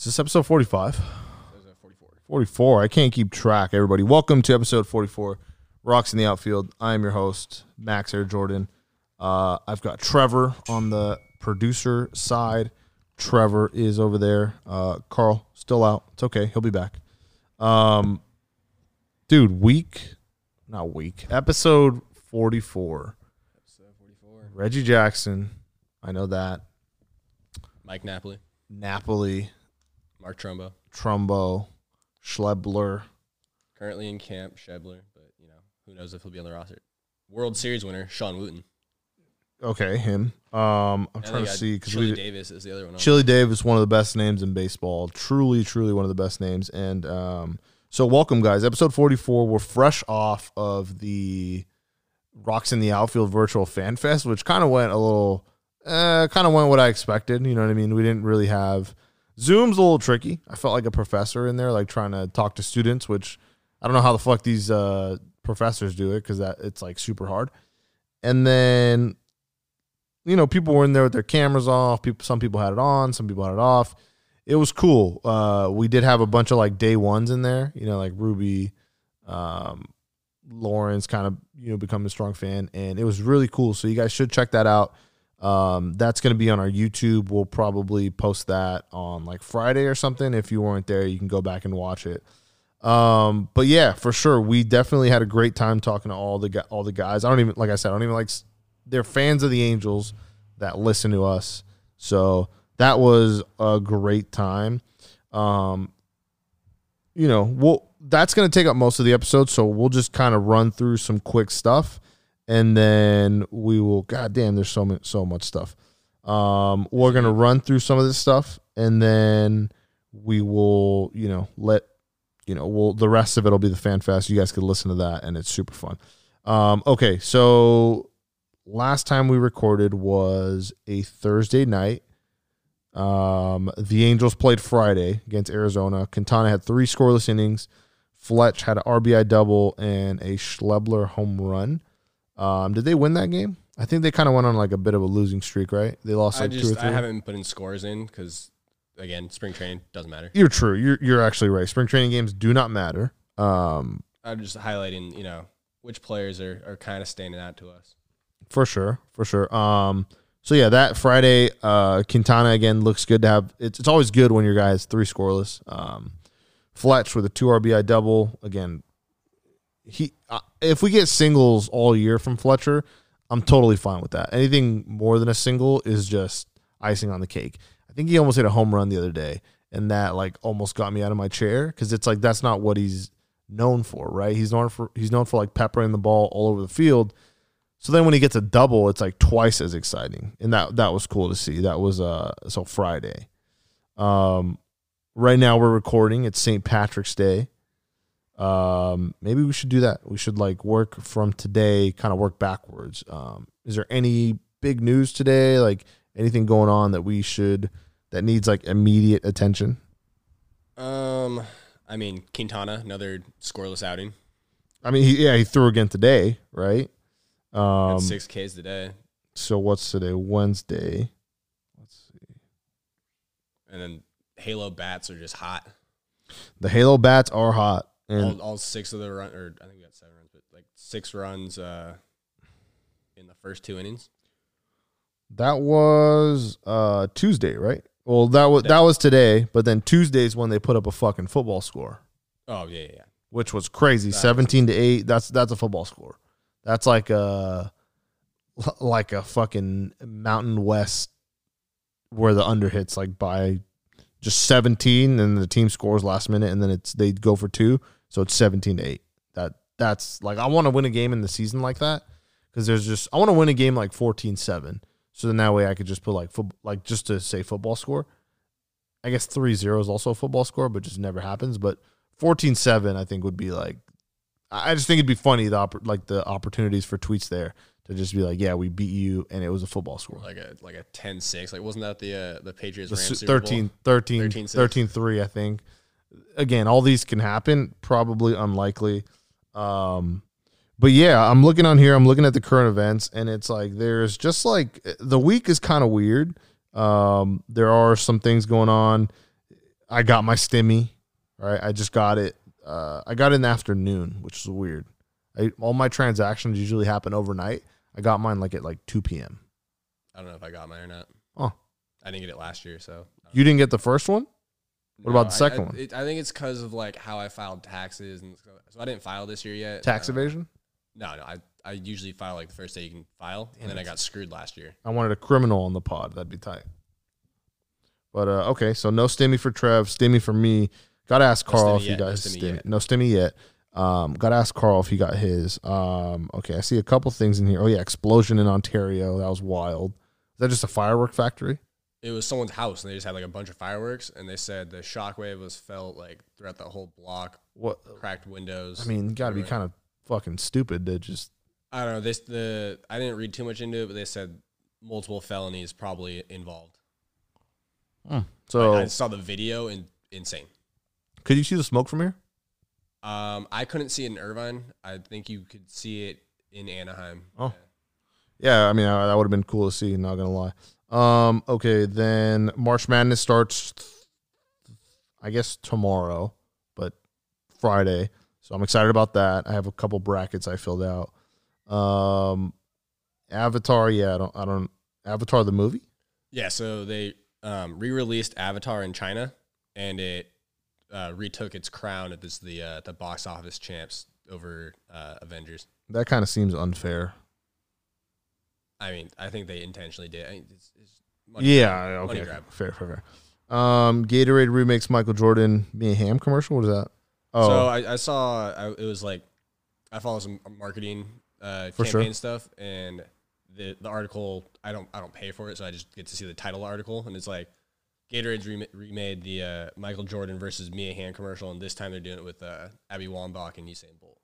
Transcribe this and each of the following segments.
Is this episode 45? That was at 44. 44. I can't keep track, everybody. Welcome to episode 44, Rocks in the Outfield. I am your host, Max Air Jordan. Uh, I've got Trevor on the producer side. Trevor is over there. Uh, Carl, still out. It's okay. He'll be back. Um, dude, week, not week, episode 44. Episode 44. Reggie Jackson. I know that. Mike Napoli, Napoli, Mark Trumbo, Trumbo, Schebler. currently in camp, Schebler, but you know who knows if he'll be on the roster. World Series winner Shawn Wooten. Okay, him. Um, I'm trying to see because Chili we Davis is the other one. Chili Davis, one of the best names in baseball. Truly, truly one of the best names. And um, so, welcome, guys. Episode 44. We're fresh off of the Rocks in the Outfield virtual fan fest, which kind of went a little, uh, kind of went what I expected. You know what I mean? We didn't really have Zoom's a little tricky. I felt like a professor in there, like trying to talk to students, which I don't know how the fuck these uh, professors do it because that it's like super hard. And then you know, people were in there with their cameras off. People, some people had it on, some people had it off. It was cool. Uh, we did have a bunch of like day ones in there. You know, like Ruby, um, Lawrence, kind of you know becoming a strong fan, and it was really cool. So you guys should check that out. Um, that's going to be on our YouTube. We'll probably post that on like Friday or something. If you weren't there, you can go back and watch it. Um, but yeah, for sure, we definitely had a great time talking to all the all the guys. I don't even like I said, I don't even like they're fans of the Angels that listen to us. So that was a great time. Um, you know, we'll that's going to take up most of the episode, so we'll just kind of run through some quick stuff, and then we will. God damn, there's so much so much stuff. Um, we're gonna run through some of this stuff, and then we will, you know, let you know, we'll the rest of it will be the fan fest. You guys can listen to that, and it's super fun. Um, okay, so last time we recorded was a Thursday night. Um, the Angels played Friday against Arizona. Quintana had three scoreless innings. Fletch had an RBI double and a Schebler home run. Um, did they win that game? I think they kind of went on like a bit of a losing streak, right? They lost I like two or three. I haven't put in scores in because again, spring training doesn't matter. You're true. You're you're actually right. Spring training games do not matter. Um, I'm just highlighting you know which players are are kind of standing out to us. For sure, for sure. Um, so yeah, that Friday, uh, Quintana again looks good to have. It's it's always good when your guy has three scoreless. Um, Fletch with a two RBI double again. He, uh, if we get singles all year from Fletcher, I'm totally fine with that. Anything more than a single is just icing on the cake. I think he almost hit a home run the other day, and that like almost got me out of my chair because it's like that's not what he's known for, right? He's known for he's known for like peppering the ball all over the field. So then when he gets a double, it's like twice as exciting. And that that was cool to see. That was uh so Friday. Um right now we're recording. It's St. Patrick's Day. Um maybe we should do that. We should like work from today, kind of work backwards. Um is there any big news today? Like anything going on that we should that needs like immediate attention? Um, I mean Quintana, another scoreless outing. I mean, he, yeah, he threw again today, right? Um six Ks today, so what's today? Wednesday. Let's see. and then Halo bats are just hot. The Halo bats are hot. All, all six of the run, or I think we got seven runs, but like six runs uh, in the first two innings. That was uh Tuesday, right? Well, that was that was today, but then Tuesday's when they put up a fucking football score, Oh yeah, yeah, yeah. which was crazy, That was- seventeen to eight. That's that's a football score. That's like a like a fucking Mountain West where the under hits like by just seventeen, and the team scores last minute, and then it's they go for two, so it's seventeen to eight. That that's like I want to win a game in the season like that because there's just I want to win a game like 14-7. So then that way I could just put like foot, like just to say football score. I guess 3-0 is also a football score, but just never happens. But 14-7 I think would be like I just think it'd be funny the oppor- like the opportunities for tweets there to just be like, yeah, we beat you and it was a football score. Like a like a 10-6. Like wasn't that the uh, the Patriots The Rams su- Super Bowl? 13, 13, 13-6. 13 3, I think. Again, all these can happen. Probably unlikely. Um, but yeah, I'm looking on here. I'm looking at the current events, and it's like there's just like the week is kind of weird. Um, there are some things going on. I got my stimmy. Right, I just got it. Uh, I got it in the afternoon, which is weird. I, all my transactions usually happen overnight. I got mine like at like two p.m. I don't know if I got mine or not. Oh. I didn't get it last year, so. You didn't get the first one. What about the second I, one? It, I think it's because of like how I filed taxes, and so, so I didn't file this year yet. Tax Uh, evasion. No, no. I I usually file like the first day you can file, Damn and then it. I got screwed last year. I wanted a criminal on the pod. That'd be tight. But uh, okay, so no stimmy for Trev, stimmy for me. Got to ask No Carl stimmy if he yet, got no his stimmy stimmy. yet. No stimmy yet. Um, got to ask Carl if he got his. Um, okay, I see a couple things in here. Oh yeah, explosion in Ontario. That was wild. Is that just a firework factory? It was someone's house, and they just had like a bunch of fireworks, and they said the shockwave was felt like throughout the whole block, What? cracked windows. I mean, got to be kind of fucking stupid to just. I don't know. This the I didn't read too much into it, but they said multiple felonies probably involved. So I saw the video and insane. could you see the smoke from here? Um, I couldn't see it in Irvine. I think you could see it in Anaheim. Oh. Yeah, I mean uh, that would have been cool to see. Not gonna lie. Um, okay, then March Madness starts, I guess tomorrow, but Friday. So I'm excited about that. I have a couple brackets I filled out. Um, Avatar, yeah, I don't, I don't. Avatar the movie. Yeah, so they um, re-released Avatar in China, and it uh, retook its crown at this the uh, the box office champs over uh, Avengers. That kind of seems unfair. I mean, I think they intentionally did. I mean, it's, it's money yeah, grab. Okay, fair, fair, fair. Um, Gatorade remakes Michael Jordan Mia Hamm commercial. What is that? Oh, So I, I saw I, it was like I follow some marketing uh, For sure. campaign stuff, and the the article I don't I don't pay for it, so I just get to see the title article, and it's like Gatorade's rem- remade the uh, Michael Jordan versus Mia Hamm commercial, and this time they're doing it with uh, Abby Wambach and Usain Bolt.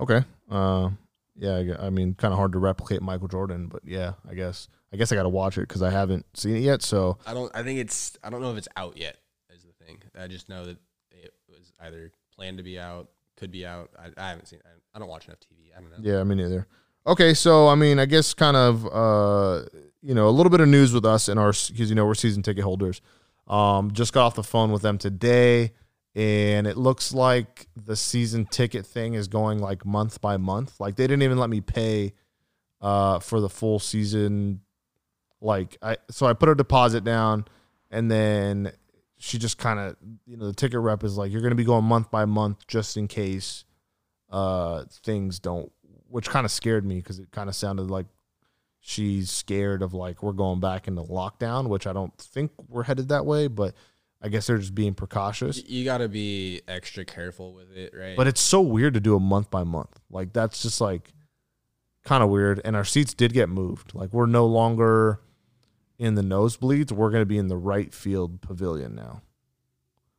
Okay. Uh, yeah, I, I mean, kind of hard to replicate Michael Jordan, but yeah, I guess I guess I got to watch it because I haven't seen it yet. So I don't I think it's I don't know if it's out yet. Is the thing I just know that it was either planned to be out, could be out. I, I haven't seen. I, I don't watch enough TV. I don't know. yeah, me neither. Okay, so I mean, I guess kind of uh, you know a little bit of news with us and our because you know we're season ticket holders. Um, just got off the phone with them today, and it looks like the season ticket thing is going like month by month. Like they didn't even let me pay uh, for the full season. Like I, so I put a deposit down, and then she just kind of you know the ticket rep is like you're going to be going month by month just in case uh things don't which kind of scared me because it kind of sounded like she's scared of like we're going back into lockdown which i don't think we're headed that way but i guess they're just being precautious You got to be extra careful with it, right? but it's so weird to do a month by month like that's just like kind of weird and our seats did get moved like we're no longer in the nosebleeds we're going to be in the right field pavilion now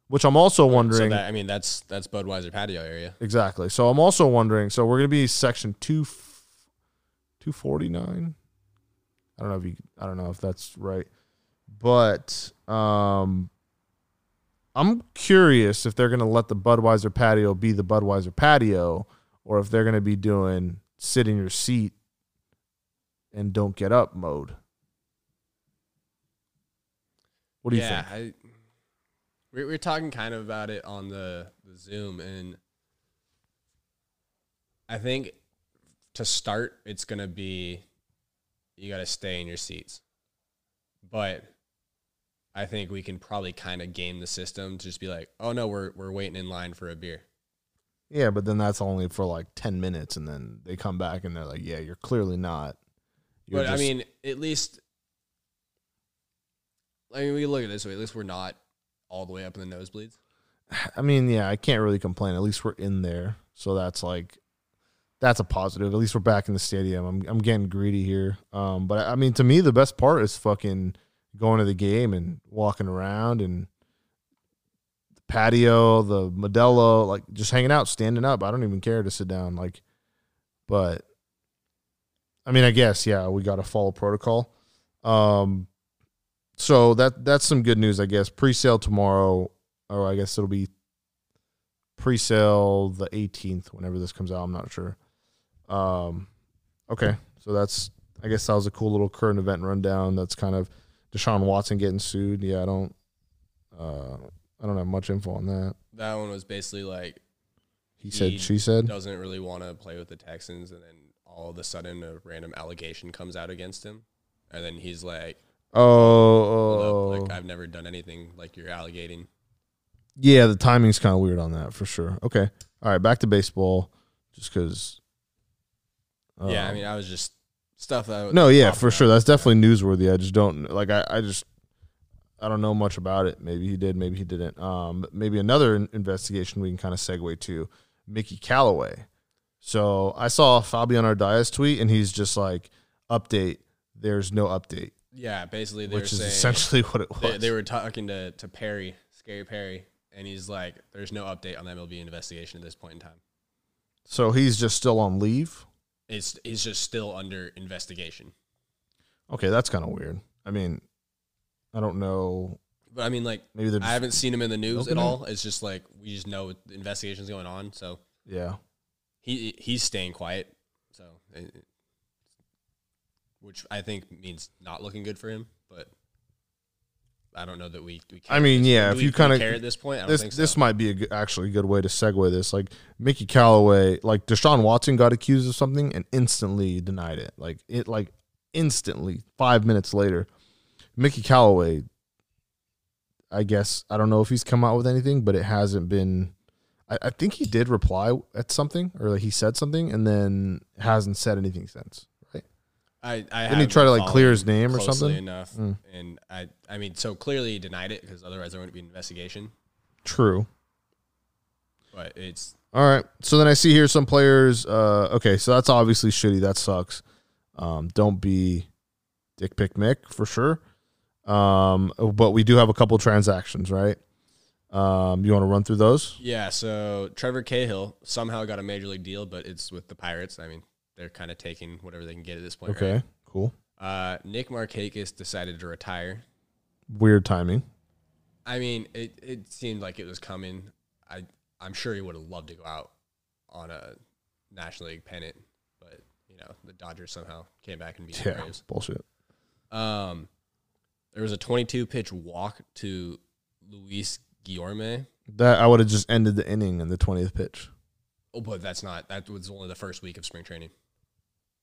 which i'm also wondering So that, I mean, that's that's Budweiser patio area. Exactly. So I'm also wondering. So we're gonna be section two, two forty nine. I don't know if you. I don't know if that's right, but um, I'm curious if they're gonna let the Budweiser patio be the Budweiser patio, or if they're gonna be doing sit in your seat and don't get up mode. What do you yeah, think? I, we we were talking kind of about it on the, the Zoom, and I think to start, it's gonna be you got to stay in your seats, but I think we can probably kind of game the system to just be like, oh no, we're we're waiting in line for a beer. Yeah, but then that's only for like ten minutes, and then they come back and they're like, "Yeah, you're clearly not." You're but I mean, at least, I mean, we look at it this way. At least we're not all the way up in the nosebleeds. I mean, yeah, I can't really complain. At least we're in there, so that's like, that's a positive. At least we're back in the stadium. I'm I'm getting greedy here, um, but I mean, to me, the best part is fucking going to the game and walking around and the patio, the Modelo, like just hanging out, standing up. I don't even care to sit down, like, but I mean, I guess yeah, we got to follow protocol. Um, so that that's some good news, I guess. Pre-sale tomorrow, or I guess it'll be pre-sale the 18th whenever this comes out. I'm not sure. Um, okay, so that's I guess that was a cool little current event rundown. That's kind of Deshaun Watson getting sued. Yeah, I don't. Uh, I don't have much info on that. That one was basically like He said, she said. He doesn't really want to play with the Texans, and then all of a sudden a random allegation comes out against him, and then he's like, Oh, oh, up, like I've never done anything like you're allegating." yeah. The timing's kind of weird on that for sure. Okay, all right. Back to baseball, just because. yeah, I mean, I was just stuff that. No, yeah, for sure. That's definitely newsworthy. I just don't like. I, I just. I don't know much about it. Maybe he did. Maybe he didn't. Um, maybe another investigation we can kind of segue to Mickey Callaway. So I saw Fabian Ardaya's tweet, and he's just like, "Update. There's no update," Yeah, basically they which were is saying essentially what it was. they, they were talking to to Perry, Scary Perry, and he's like, "There's no update on the MLB investigation at this point in time. so he's just still on leave. It's it's just still under investigation." Okay, that's kind of weird. I mean, I don't know. But I mean, like, Maybe I haven't seen him in the news at all. It's just like we just know the investigation's going on, so yeah. he he's staying quiet. So, which I think means not looking good for him. But I don't know that we. we care I mean, yeah, if you kinda- care at this point, I don't This think this might be a good, actually a good way to segue this. Like Mickey Callaway, like Deshaun Watson got accused of something and instantly denied it. Like it, like instantly, five minutes later, Mickey Callaway. I guess I don't know if he's come out with anything, but it hasn't been. I, I think he did reply at something, or like he said something, and then hasn't said anything since. I, I Didn't he try to, like, clear his name or something? Enough, Mm. and I, I mean, so clearly he denied it because otherwise there wouldn't be an investigation. True. But it's All right. So then I see here some players. Uh, okay, so that's obviously shitty. That sucks. Um, don't be Dick Pick Mick for sure. Um, but we do have a couple transactions, right? Um, you want to run through those? yeah. So Trevor Cahill somehow got a major league deal, but it's with the Pirates. I mean, they're kind of taking whatever they can get at this point. Okay, right? cool. Uh, Nick Markakis decided to retire. Weird timing. I mean, it, it seemed like it was coming. I I'm sure he would have loved to go out on a National League pennant, but you know the Dodgers somehow came back and beat the Yeah, Braves. bullshit. Um, there was a 22 pitch walk to Luis Guillorme. That I would have just ended the inning in the twentieth pitch. Oh, but that's not. That was only the first week of spring training.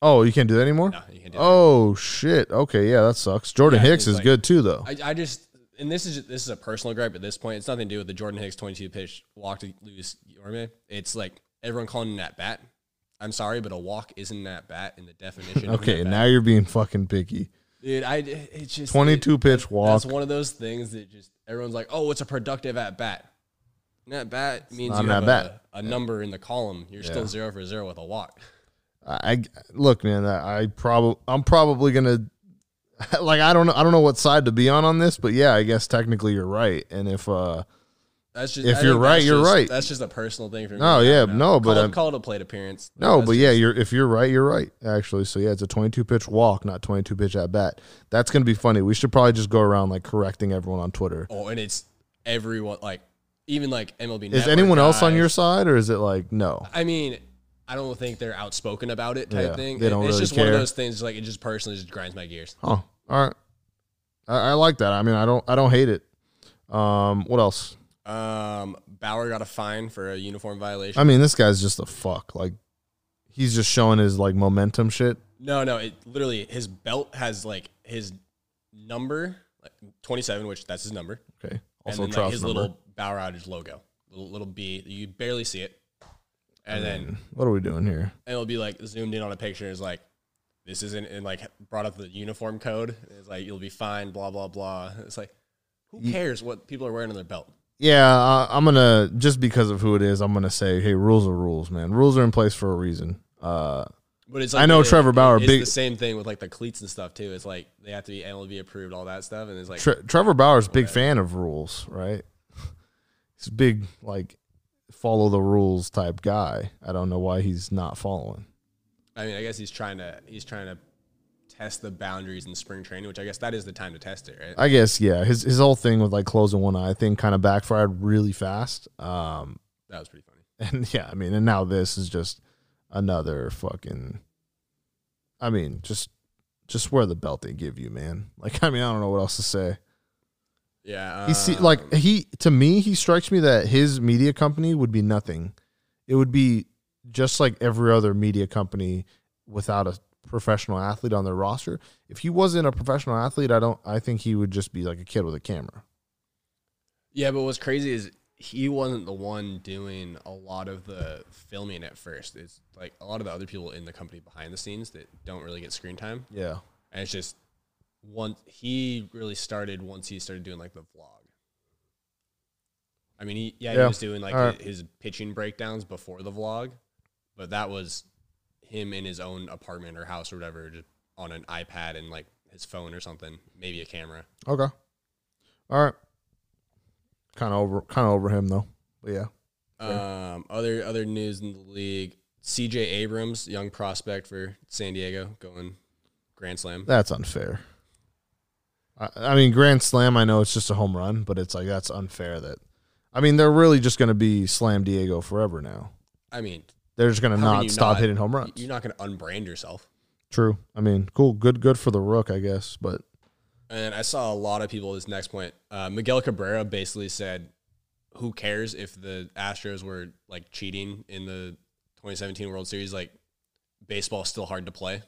Oh, you can't do that anymore. No, you can't do that. Oh shit. Okay, yeah, that sucks. Jordan Yeah, Hicks it's is like- good too, though. I, I just and this is this is a personal gripe at this point. It's nothing to do with the Jordan Hicks 22 pitch walk to Luis Guillorme. It's like everyone calling it at bat. I'm sorry, but a walk isn't that bat in the definition. of an okay, at-bat. now you're being fucking picky. dude, I it's just Twenty-two pitch walk. That's one of those things that just everyone's like, oh, it's a productive at bat. An at bat means not you an have at-bat. a, a number in the column. You're still zero for zero with a walk. I look, man. I, I probably I'm probably gonna like I don't know I don't know what side to be on on this, but yeah, I guess technically you're right. And if uh That's just If I you're right, you're just- right. That's just a personal thing for me. No, yeah, no, but, call, um, call it a plate appearance. no, That's but yeah, you're if you're right, you're right actually. So yeah, it's a 22 pitch walk, not 22 pitch at bat. That's gonna be funny. We should probably just go around like correcting everyone on Twitter. Oh, and it's everyone like even like MLB. Is Network anyone else on your side, or is it like no? I mean, I don't think they're outspoken about it type Yeah, thing. they don't it's really just one of those things. Like it just personally just grinds my gears. Oh, all right. I, I like that. I mean, I don't I don't hate it. Um, what else? Um, Bauer got a fine for a uniform violation. I mean, this guy's just a fuck. Like, he's just showing his like momentum shit. no, no, it literally his belt has like his number, like twenty seven, which that's his number, Okay. and Also, then like, his number. little Bauer outage logo, little little B. You barely see it, and I then what are we doing here? and it'll be like zoomed in on a picture. It's like this isn't and like brought up the uniform code. It's like you'll be fine. Blah blah blah. It's like who cares what people are wearing on their belt? Yeah, uh, I'm gonna just because of who it is, I'm gonna say, hey, rules are rules, man. Rules are in place for a reason. Uh, But it's I know Trevor Bauer, It's big- the same thing with like the cleats and stuff too. It's like they have to be MLB approved, all that stuff, and it's like Tre- Trevor Bauer's a big fan of rules, right? He's a big like follow the rules type guy. I don't know why he's not following. I mean, I guess he's trying to he's trying to test the boundaries in spring training, which I guess that is the time to test it, right? I guess yeah. His his whole thing with like closing one eye thing kind of backfired really fast. Um, that was pretty funny. and yeah, I mean, and now this is just another fucking. I mean, just just wear the belt they give you, man. Like, I mean, I don't know what else to say. Yeah, He see um, like he to me he strikes me that his media company would be nothing. It would be just like every other media company without a professional athlete on their roster. If he wasn't a professional athlete, I don't I think he would just be like a kid with a camera. Yeah, but what's crazy is he wasn't the one doing a lot of the filming at first. It's like a lot of the other people in the company behind the scenes that don't really get screen time. Yeah. And it's just once he really started once he started doing like the vlog. I mean, he yeah, Yeah. he was doing like right. his pitching breakdowns before the vlog, but that was him in his own apartment or house or whatever, just on an iPad and like his phone or something, maybe a camera. Okay. All right. Kind of over kind of over him though. But yeah. Um, other other news in the league: C.J. Abrams, young prospect for San Diego, going Grand Slam. That's unfair. I, I mean, Grand Slam. I know it's just a home run, but it's like that's unfair. That I mean, they're really just going to be Slam Diego forever now. I mean, They're just going to not stop not? hitting home runs. you're not going to unbrand yourself. True. I mean, cool. Good. Good for the rook, I guess. But And I saw a lot of people. This next point, uh, Miguel Cabrera basically said, "Who cares if the Astros were like cheating in the 2017 World Series? Like, baseball's still hard to play."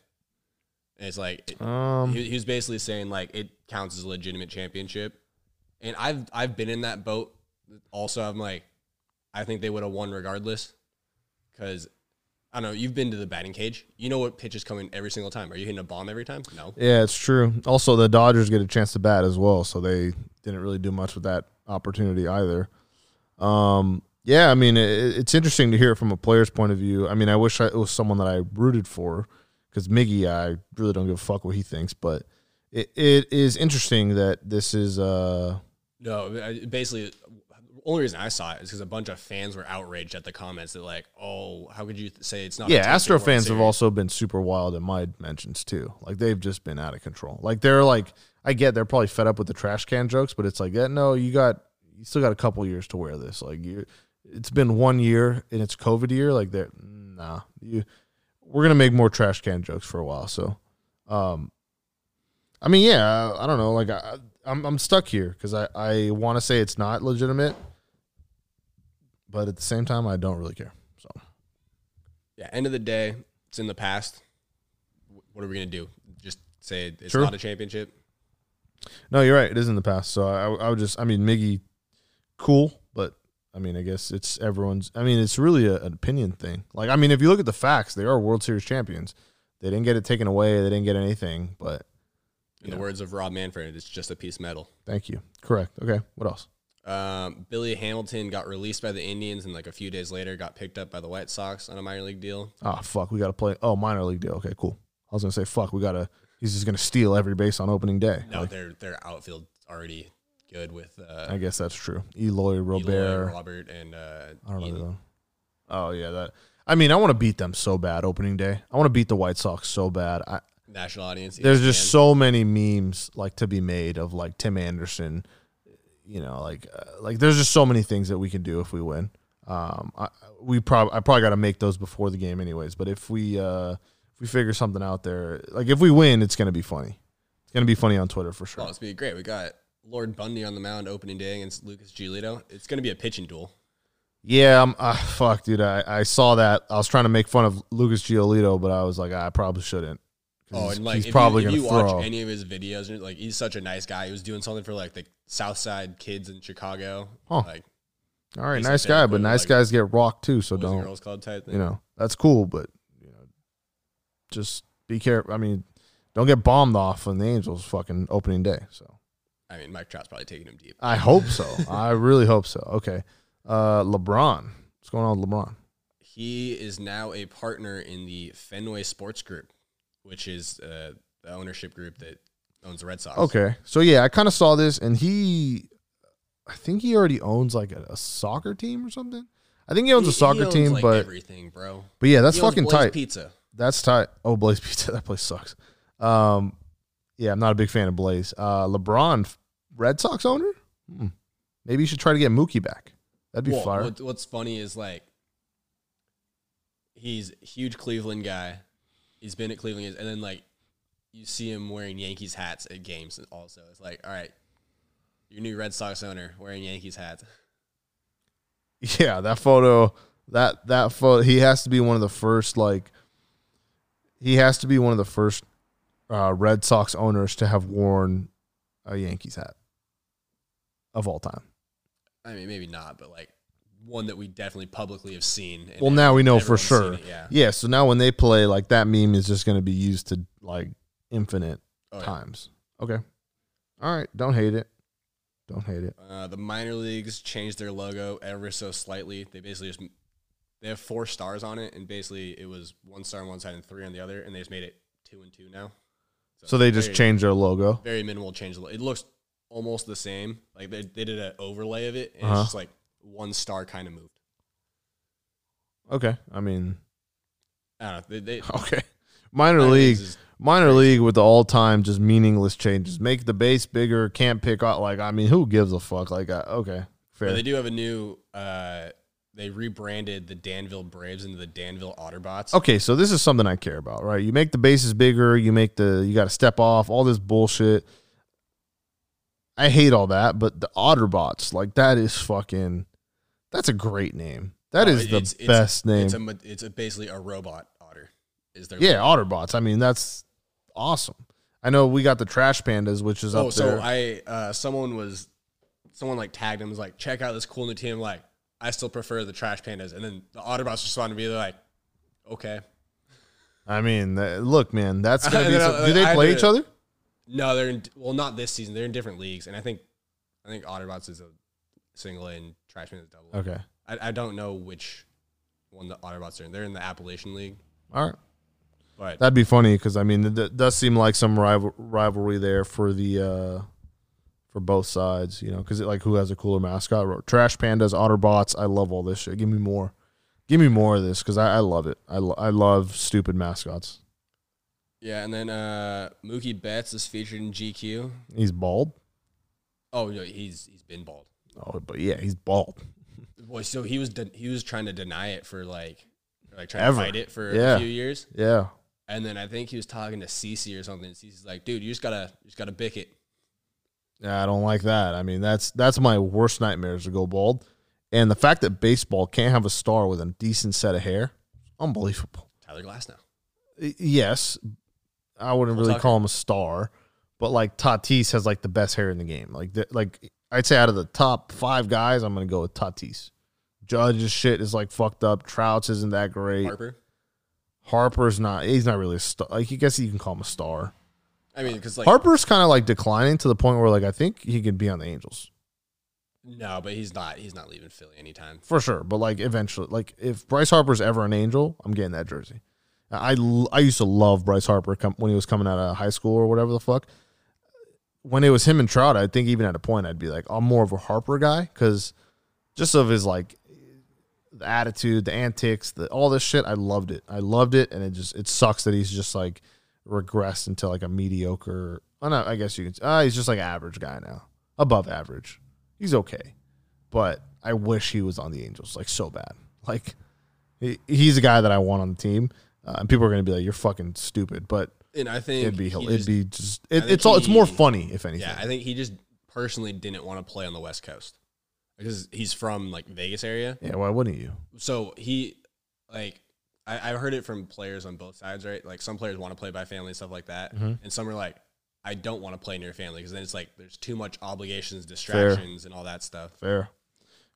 And it's like it- um, he, he was basically saying like it counts as a legitimate championship, and I've I've been in that boat. Also, I'm like, I think they would have won regardless, because I don't know. You've been to the batting cage. You know what pitch is coming every single time. Are you hitting a bomb every time? No. yeah, it's true. Also, the Dodgers get a chance to bat as well, so they didn't really do much with that opportunity either. Um, yeah, I mean, it, it's interesting to hear it from a player's point of view. I mean, I wish I, it was someone that I rooted for because Miggy, I really don't give a fuck what he thinks, but it, it is interesting that this is uh No, I- basically, the only reason I saw it is because a bunch of fans were outraged at the comments that like, oh, how could you th- say it's not? a yeah, Astro World fans have Series? also been super wild in my mentions too. Like they've just been out of control. Like they're like, I get they're probably fed up with the trash can jokes, but it's like, yeah, no, you got, you still got a couple years to wear this. Like you, it's been one year and it's COVID year. Like they're nah, you, we're gonna make more trash can jokes for a while. So, um, I mean, yeah, I don't know. Like I, I'm I'm stuck here because I I want to say it's not legitimate, but at the same time, I don't really care. So. Yeah, end of the day, it's in the past. What are we gonna do? Just say it's True. not a championship? No, you're right. It is in the past. So I, I would just, I mean, Miggy, cool, I mean, I guess it's everyone's. I mean, it's really a, an opinion thing. Like, I mean, if you look at the facts, they are World Series champions. They didn't get it taken away. They didn't get anything. But In Yeah. the words of Rob Manfred, it's just a piece of metal. thank you. Correct. Okay. What else? Um, Billy Hamilton got released by the Indians, and like a few days later, got picked up by the White Sox on a minor league deal. Oh fuck, we got to play. Oh, minor league deal. Okay, cool. I was gonna say fuck. We gotta. He's just gonna steal every base on opening day. No, Like, their their outfield already good with uh, I guess that's true. Eloy Eloy, Robert. Robert, and uh, I don't know. Though. Oh yeah, that. I mean, I want to beat them so bad opening day. I want to beat the White Sox so bad. I, national audience. there's just so many memes like to be made of like Tim Anderson. You know, like uh, like there's just so many things that we can do if we win. Um, I, we probably I probably got to make those before the game anyways. But if we uh if we figure something out there, like if we win, it's gonna be funny. It's gonna be funny on Twitter for sure. Oh, it's gonna be great. We got Lord Bundy on the mound opening day against Lucas Giolito. It's gonna be a pitching duel. Yeah, I'm, uh, fuck, dude. I, I saw that. I was trying to make fun of Lucas Giolito, but I was like, I probably shouldn't. Oh, he's, and like he's if probably you, if you throw. watch any of his videos, like he's such a nice guy. He was doing something for like the South Side kids in Chicago, Huh. like All right, nice guy, but nice like, guys get rocked too. So don't Girls Club type thing. you know that's cool, but you know, just be careful. I mean, don't get bombed off on the Angels fucking opening day. So I mean, Mike Trout's probably taking him deep. I hope so. I really hope so. Okay, uh, LeBron. What's going on with LeBron? He is now a partner in the Fenway Sports Group, which is uh, the ownership group that owns the Red Sox. Okay, so yeah, I kind of saw this, and he, I think he already owns like a, a soccer team or something. I think he owns He- a soccer he owns, team, like, but everything, bro. but yeah, that's fucking Blaze tight. Pizza. That's tight. Oh, Blaze Pizza. That place sucks. Um, yeah, I'm not a big fan of Blaze. Uh, LeBron, Red Sox owner. Hmm. Maybe you should try to get Mookie back. That'd be Well, fire. what- what's funny is like he's a huge Cleveland guy. He's been at Cleveland, and then like you see him wearing Yankees hats at games. Also, it's like, all right, Your new Red Sox owner wearing Yankees hats. Yeah, that photo, that that photo, he has to be one of the first like. He has to be one of the first uh, Red Sox owners to have worn a Yankees hat of all time. I mean, maybe not, but like one that we definitely publicly have seen. Well, now we know for sure. it, yeah. Yeah, so now when they play, like that meme is just going to be used to like infinite Oh, yeah. times. Okay, all right, don't hate it. Don't hate it. Uh, the minor leagues changed their logo ever so slightly. They basically just they have four stars on it, and basically it was one star on one side and three on the other, and they just made it two and two now. So they just very- changed their logo. very minimal change. It looks almost the same. Like they, they did an overlay of it, and Uh-huh. it's just like one star kind of moved. Okay, I mean, I don't know. They, they, okay. Minor minor league, minor league with the all-time just meaningless changes. Make the base bigger. Can't pick out. Like, I mean, who gives a fuck? Like, uh, okay, fair. But they do have a new. Uh, they rebranded the Danville Braves into the Danville Otterbots. Okay, so this is something I care about, right? You make the bases bigger, you make the you got to step off, all this bullshit. I hate all that, but the Otterbots, like that is fucking that's a great name. That Oh, is the it's- it's- best name. It's a it's a basically a robot otter. Is there? yeah, Otterbots. I mean, that's awesome. I know we got the Trash Pandas, which is Oh, up so there. I uh, someone was someone like tagged him was like, check out this cool new team. Like, I still prefer the Trash Pandas, and then the Otterbots responded to me like, okay. I mean, th- look, man, that's gonna be. Some- do they I play each other? No, they're in, well not this season. They're in different leagues, and I think I think Otterbots is a single A and Trash Pandas is double. A. Okay, I, I don't know which one the Otterbots are in. They're in the Appalachian League, all right. but That'd be funny because I mean, it does seem like some rival- rivalry there for the uh for both sides, you know, because like who has a cooler mascot? Trash Pandas, Otterbots. I love all this shit. Give me more. Give me more of this because I, I love it. I, lo- I love stupid mascots. yeah. And then uh, Mookie Betts is featured in GQ. He's bald. Oh no, he's he's been bald. Oh, but yeah, he's bald. Well, so he was de- he was trying to deny it for like like trying Ever. to fight it for Yeah. a few years, Yeah. and then I think he was talking to Cece or something. Cece's like, "Dude, you just gotta you just gotta bick it." Yeah, I don't like that. I mean, that's that's my worst nightmare is to go bald. And the fact that baseball can't have a star with a decent set of hair, unbelievable. Tyler Glasnow. Yes, I wouldn't Cole really call him a star, but like Tatis has like the best hair in the game. Like the, like I'd say out of the top five guys, I'm gonna go with Tatis. Judge's shit is like fucked up. Trout's isn't that great. Harper. Harper's not. He's not really a star. Like I guess you can call him a star. I mean, because like Harper's kind of like declining to the point where like I think he could be on the Angels no, but he's not he's not leaving Philly anytime. for sure. But like eventually, like if Bryce Harper's ever an Angel, I'm getting that jersey. I I used to love Bryce Harper com- when he was coming out of high school or whatever the fuck. When it was him and Trout, I think even at a point I'd be like, I'm more of a Harper guy because just of his like the attitude, the antics, the all this shit. I loved it. I loved it, and it just it sucks that he's just like regressed into like a mediocre. Oh no, I guess you can. Uh, he's just like average guy now, above average. He's okay, but I wish he was on the Angels like so bad. Like he, he's a guy that I want on the team, uh, and people are gonna be like, "You're fucking stupid," but And I think it'd be it'd just- be just it, it's all it's more funny if anything. yeah. I think he just personally didn't want to play on the West Coast because he's from like Vegas area. yeah, why wouldn't you? So he like I, I've heard it from players on both sides, right? Like some players want to play by family and stuff like that, Mhm. and some are like, I don't want to play near family because then it's like there's too much obligations, distractions, and all that stuff. Fair.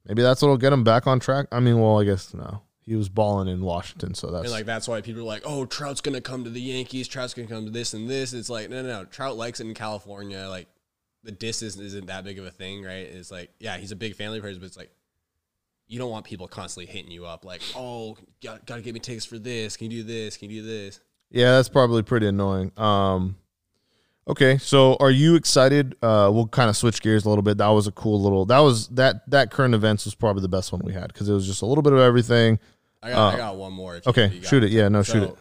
Maybe that's what'll get him back on track. I mean, well, I guess no. He was balling in Washington, so that's And like that's why people are like, oh, Trout's gonna come to the Yankees. Trout's gonna come to this and this. It's like no, no, no. Trout likes it in California. Like the distance isn't that big of a thing, right? It's like yeah, he's a big family person, but it's like you don't want people constantly hitting you up like, oh, got got to get me tickets for this. Can you do this? Can you do this? yeah, that's probably pretty annoying. Um, okay, so are you excited? Uh, we'll kind of switch gears a little bit. That was a cool little. That was that that current events was probably the best one we had because it was just a little bit of everything. I got, Uh, I got one more. Okay, if you got shoot it. Yeah, no, shoot it.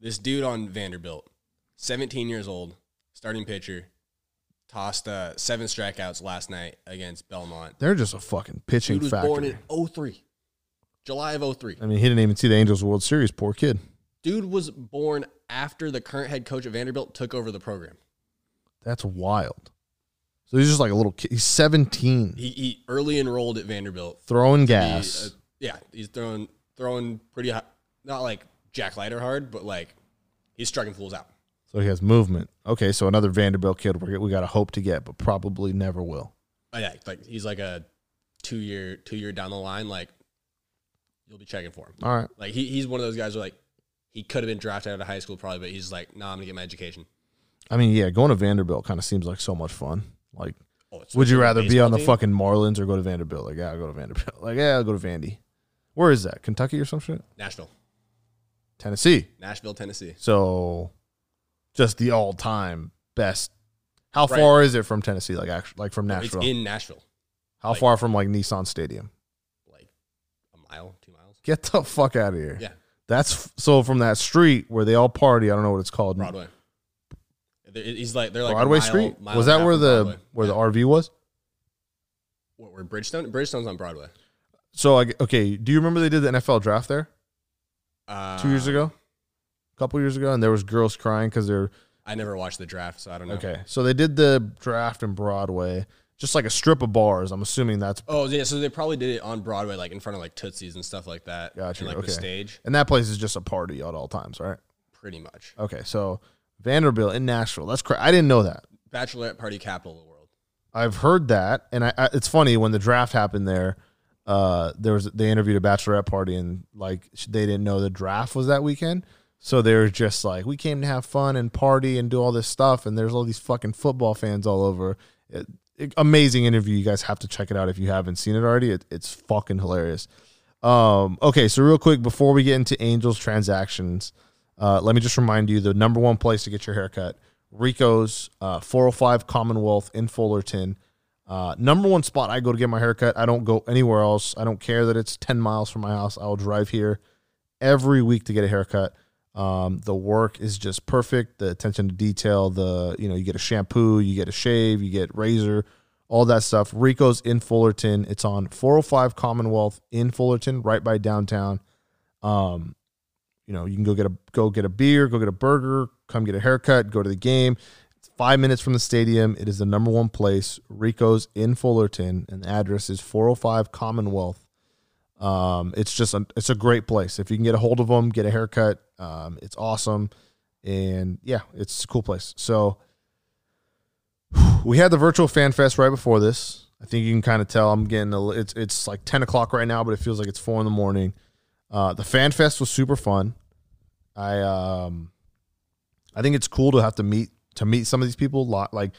This dude on Vanderbilt, 17 years old, starting pitcher, tossed uh, seven strikeouts last night against Belmont. They're just a fucking pitching Dude was factory. born in 03. July of 03. I mean, he didn't even see the Angels World Series. Poor kid. Dude was born after the current head coach at Vanderbilt took over the program. That's wild. So he's just like a little kid. He's 17, He, he early enrolled at Vanderbilt. throwing He, gas. uh, yeah, he's throwing throwing pretty high, not like Jack Leiter hard, but like he's striking fools out. So he has movement. Okay, so another Vanderbilt kid we we got to hope to get, but probably never will. Oh, yeah, like he's like a two year two year down the line. Like you'll be checking for him. All right. Like he, he's one of those guys where like he could have been drafted out of high school probably, but he's like, nah, I'm gonna get my education. I mean, yeah, going to Vanderbilt kind of seems like so much fun. Like, Oh, would you rather be on the team? fucking Marlins or go to Vanderbilt? Like, yeah, I'll go to Vanderbilt. Like, yeah, I'll go to Vandy. Where is that? Kentucky or some shit? Nashville, Tennessee. Nashville, Tennessee? So, just the all-time best. How Right. far is it from Tennessee? Like, actually, like from Nashville? It's in Nashville, How like- far from like Nissan Stadium? like a mile, two miles, Get the fuck out of here. Yeah. That's so from that street where they all party. I don't know what it's called. Broadway. He's like they're like Broadway mile- Street. mile Was that where the Broadway. where Yeah. the RV was? What, where Bridgestone? Bridgestone's on Broadway. So I okay. Do you remember they did the NFL draft there Uh, two years ago, couple years ago, and there was girls crying because they're I never watched the draft, so I don't know. okay. So they did the draft in Broadway, just like a strip of bars. I'm assuming that's Oh yeah, so they probably did it on Broadway, like in front of like Tootsie's and stuff like that. Gotcha, And, like okay. the stage, and that place is just a party at all times, right? pretty much. Okay, so Vanderbilt in Nashville. That's cra I didn't know that. Bachelorette party capital of the world. I've heard that, and I, I it's funny when the draft happened there. Uh, there was they interviewed a bachelorette party, and like they didn't know the draft was that weekend, so they're just like, we came to have fun and party and do all this stuff, and there's all these fucking football fans all over. It, it- amazing interview. You guys have to check it out if you haven't seen it already. It, it's fucking hilarious. Um, okay, so real quick before we get into Angels transactions, uh, let me just remind you the number one place to get your haircut, Rico's uh, 405 Commonwealth in Fullerton. Uh, number one spot I go to get my haircut. I don't go anywhere else. I don't care that it's 10 miles from my house. I will drive here every week to get a haircut. Um, the work is just perfect. The attention to detail, the, you know, you get a shampoo, you get a shave, you get razor, all that stuff. Rico's in Fullerton. It's on 405 Commonwealth in Fullerton, right by downtown. Um, you know, you can go get a go get a beer, go get a burger, come get a haircut, go to the game. It's five minutes from the stadium. It is the number one place, Rico's in Fullerton, and the address is 405 Commonwealth. Um, it's just a, it's a great place. If you can get a hold of them, get a haircut. Um, it's awesome, and yeah, it's a cool place. So we had the virtual fan fest right before this. I think you can kind of tell I'm getting a, it's it's like 10 o'clock right now, but it feels like it's four in the morning. Uh, the fan fest was super fun. I um, I think it's cool to have to meet to meet some of these people, lot like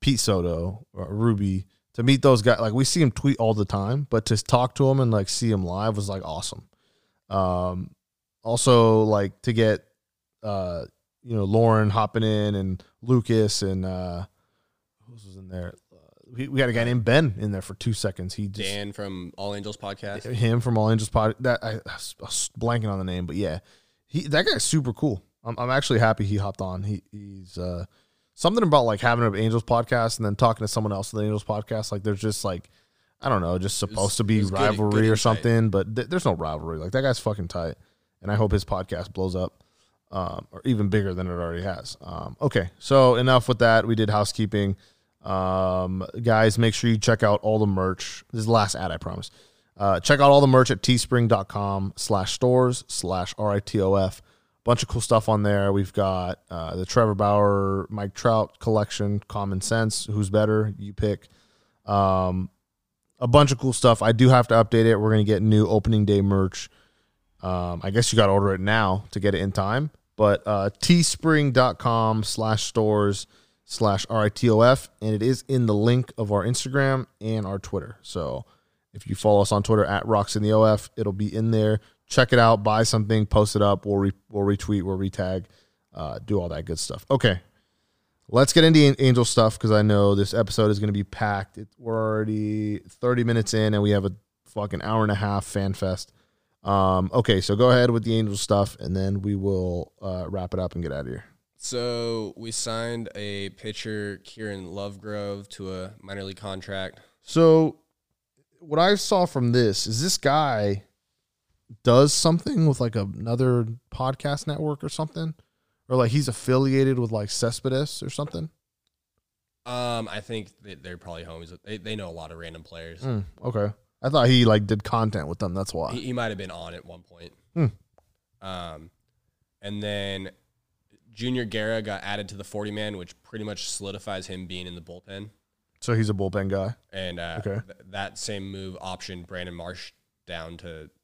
Pete Soto or Ruby, to meet those guys. Like we see him tweet all the time, but to talk to him and like see him live was like awesome. Um, also like to get uh, you know, Lauren hopping in and Lucas and uh, who was in there? Uh, we, we got a guy named Ben in there for two seconds. He just Dan from All Angels podcast. him from All Angels Pod. That I, I was blanking on the name, but yeah, he that guy's super cool. I'm, I'm actually happy he hopped on. He he's uh, something about like having an Angels podcast and then talking to someone else on the Angels podcast. Like there's just like I don't know, just supposed to be was good- rivalry good or something, but th- there's no rivalry. Like that guy's fucking tight, and I hope his podcast blows up. Um, or even bigger than it already has. Um, okay, so enough with that. We did housekeeping. Um, guys, make sure you check out all the merch. This is the last ad, I promise. Uh, check out all the merch at teespring.com slash stores slash RITOF. Bunch of cool stuff on there. We've got uh, the Trevor Bauer, Mike Trout collection, Common Sense, Who's Better, you pick. Um, a bunch of cool stuff. I do have to update it. We're going to get new opening day merch. Um, I guess you got to order it now to get it in time. But uh, teespring.com slash stores slash RITOF. And it is in the link of our Instagram and our Twitter. So if you follow us on Twitter at Rocks in the OF, it'll be in there. Check it out, buy something, post it up. We'll, re- we'll retweet, we'll retag, uh, do all that good stuff. Okay. Let's get into Angel stuff because I know this episode is going to be packed. It, we're already 30 minutes in and we have a fucking hour and a half fan fest. Um, okay, so go ahead with the Angel stuff and then we will uh, wrap it up and get out of here. So we signed a pitcher, Kieran Lovegrove, to a minor league contract. So, what I saw from this is this guy does something with like another podcast network or something, or like he's affiliated with like Cespedes or something. Um, I think they're probably homies. They they know a lot of random players. Mm, okay. I thought he like did content with them. That's why. He, he might have been on at one point. Hmm. Um, and then Junior Guerra got added to the 40 man, which pretty much solidifies him being in the bullpen. So he's a bullpen guy. And uh, Okay. th- that same move optioned Brandon Marsh down to probably double A.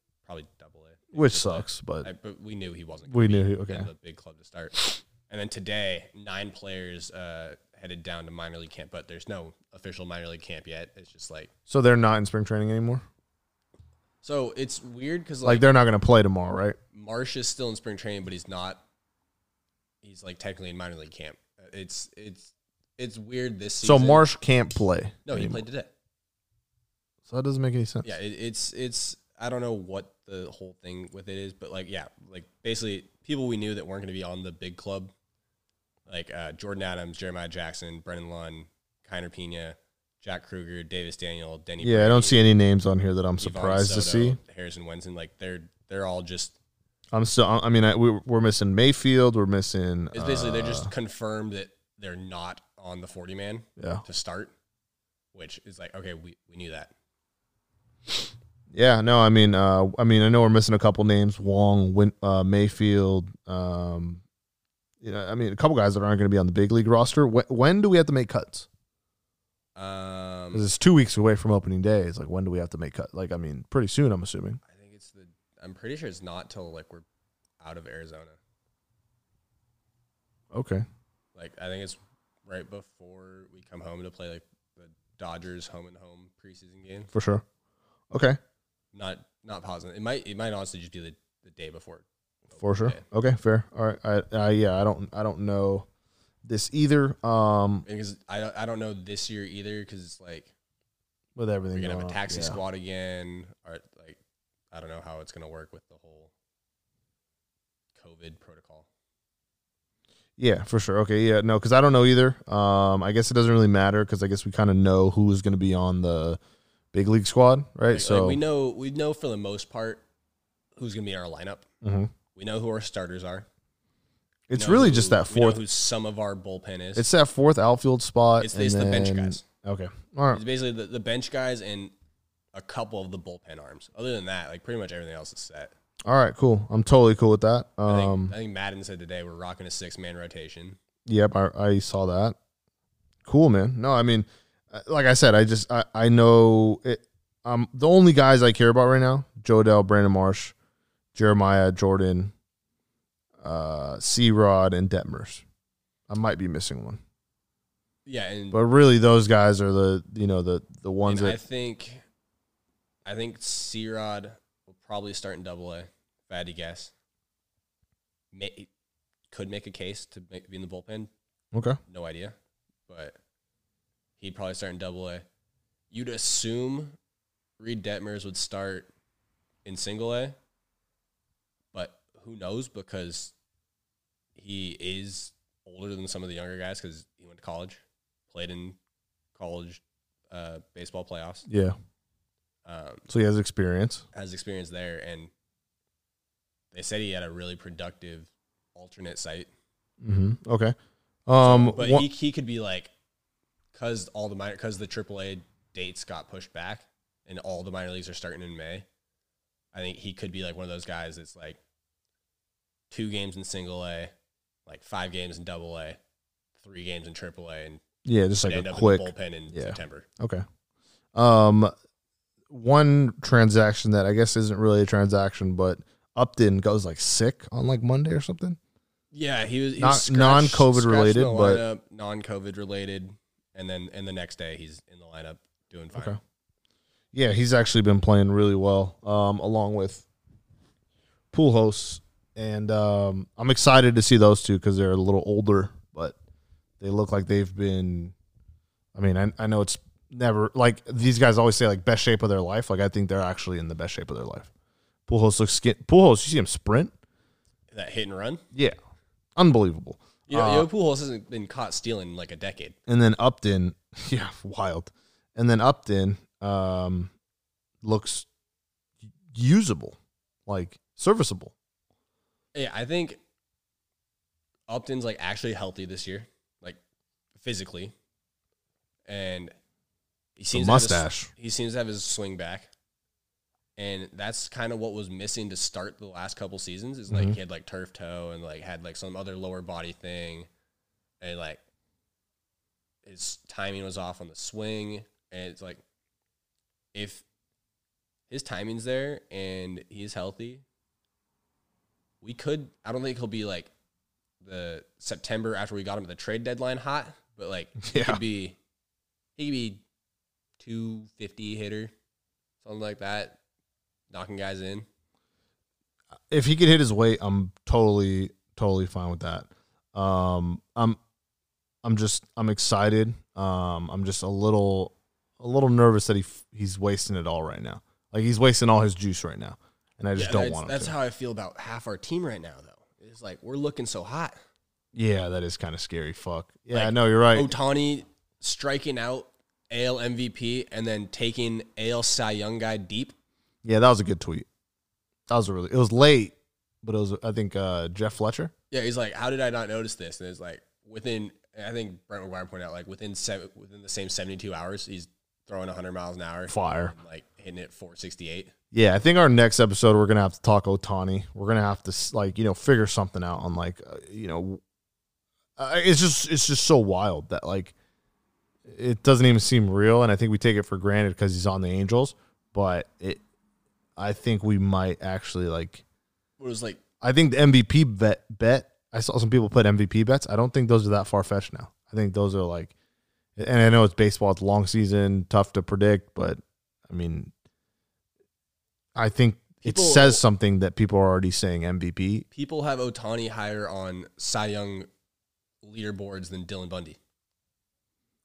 Which sucks, but I, but we knew he wasn't. We knew he- okay. the big club to start. And then today, nine players uh, headed down to minor league camp, but there's no official minor league camp yet. It's just like so they're not in spring training anymore. so it's weird because Like, like, they're not going to play tomorrow, right? Marsh is still in spring training, but he's not. He's like technically in minor league camp. It's it's it's weird this season. So. Marsh can't play. no, he played today. So that doesn't make any sense. Yeah, it, it's it's I don't know what the whole thing with it is, but like yeah, like basically people we knew that weren't going to be on the big club, like uh, Jordyn Adams, Jeremiah Jackson, Brennon Lund, Keinner Piña, Jack Kruger, Davis Daniel, Denny. Yeah, I don't see any names on here that I'm surprised to see. Harrison Wenson. Like they're they're all just I'm still. I mean, I, we, we're missing Mayfield. We're missing. it's basically they're uh, just confirmed that they're not on the forty man Yeah. to start, which is like okay, we we knew that. Yeah. No. I mean. Uh. I mean. I know we're missing a couple names. Wong. Win, uh, Mayfield. Um. You know. I mean, a couple guys that aren't going to be on the big league roster. When, when do we have to make cuts? Um, it's two weeks away from opening day. It's like when do we have to make cut? Like I mean, pretty soon. I'm assuming. I think it's the. I'm pretty sure it's not till like we're out of Arizona. Okay. Like I think it's right before we come home to play like the Dodgers home and home preseason game. For sure. Okay. Not not positive. It might it might honestly just be the, the day before. For sure. day. Okay. Fair. All right. I. I yeah. I don't. I don't know this either. Um. Because I don't- I don't know this year either because it's like With everything. we're gonna have going a taxi Yeah. squad again or like I don't know how it's gonna work with the whole COVID protocol. Yeah, for sure. Okay, yeah, no, because I don't know either. Um, I guess it doesn't really matter because I guess we kind of know who's going to be on the big league squad, right? Like, so like we know we know for the most part who's gonna be in our lineup. Mhm. We know who our starters are. It's really who- just that fourth. who some of our bullpen is. It's that fourth outfield spot. It's, it's the bench guys. Okay, all right. It's basically the, the bench guys and a couple of the bullpen arms. Other than that, like pretty much everything else is set. All right, cool. I'm totally cool with that. I think, Um, I think Madden said today we're rocking a six man rotation. yep, I, I saw that. Cool, man. No, I mean, like I said, I just I, I know it. Um, the only guys I care about right now: Jo Adell, Brandon Marsh, Jeremiah Jordan, uh, C Rod, and Detmers. I might be missing one. Yeah, and, But really, those guys are the you know the the ones and I think I think C Rod will probably start in double A, if I had to guess. May, could make a case to make, be in the bullpen. okay. No idea. But he'd probably start in double A. You'd assume Reid Detmers would start in single A, but who knows because he is older than some of the younger guys because he went to college, played in college uh, baseball playoffs, Yeah. um, So he has experience. has experience there, and they said he had a really productive alternate site. hmm Okay. Um. but one- he he could be like, cause all the minor, cause the AAA dates got pushed back, and all the minor leagues are starting in May. I think he could be like one of those guys that's like two games in single A, like five games in double A, three games in triple A, and yeah, just like a quick. bullpen in yeah. September. Okay. Um, one transaction that I guess isn't really a transaction, but Upton goes like sick on like Monday or something. Yeah, he was he was non-COVID related, but- non-COVID related, and then and the next day he's in the lineup doing fine. Okay. Yeah, he's actually been playing really well, um, along with Pujols, and um, I'm excited to see those two because they're a little older, but they look like they've been. I mean, I, I know it's never like these guys always say like best shape of their life. Like I think they're actually in the best shape of their life. Pujols looks skin. Pujols, you see him sprint? That hit and run. Yeah, unbelievable. You know, Uh, Pujols hasn't been caught stealing in like a decade. and then Upton, yeah, wild. And then Upton um, looks usable, like serviceable. Yeah, I think Upton's like actually healthy this year, like physically. and he The seems to have his- mustache. he seems to have his swing back, and that's kind of what was missing to start the last couple seasons. Is like Mhm. he had like turf toe and like had like some other lower body thing, and like his timing was off on the swing, and it's like if his timing's there and he's healthy, we could. I don't think he'll be like the September after we got him at the trade deadline hot, but like he Yeah. could be he could be two fifty hitter, something like that, knocking guys in. if he could hit his weight, I'm totally totally fine with that. Um, I'm I'm just I'm excited. Um, I'm just a little a little nervous that he he's wasting it all right now. Like he's wasting all his juice right now, and I just Yeah, don't want That's to. how I feel about half our team right now, though. It's like we're looking so hot. yeah, that is kind of scary. Fuck. Yeah, Like, no, you're right. Ohtani striking out AL MVP and then taking AL Cy Young guy deep. Yeah, that was a good tweet. That was a really. It was late, but it was. I think uh, Jeff Fletcher. Yeah, he's like, how did I not notice this? And it's like within, I think Brent McGuire pointed out, like within seven, within the same seventy two hours, he's throwing 100 miles an hour, Fire. and, like hitting it 468. Yeah, I think our next episode we're gonna have to talk Ohtani. We're gonna have to like you know figure something out on like uh, you know, uh, it's just it's just so wild that like it doesn't even seem real, and I think we take it for granted because he's on the Angels. But it, I think we might actually like. It was like I think the MVP bet bet. I saw some people put MVP bets. I don't think those are that far fetched now. I think those are like, and I know it's baseball, it's long season, tough to predict, but I mean, I think People- it says something that people are already saying MVP. people have Ohtani higher on Cy Young leaderboards than Dylan Bundy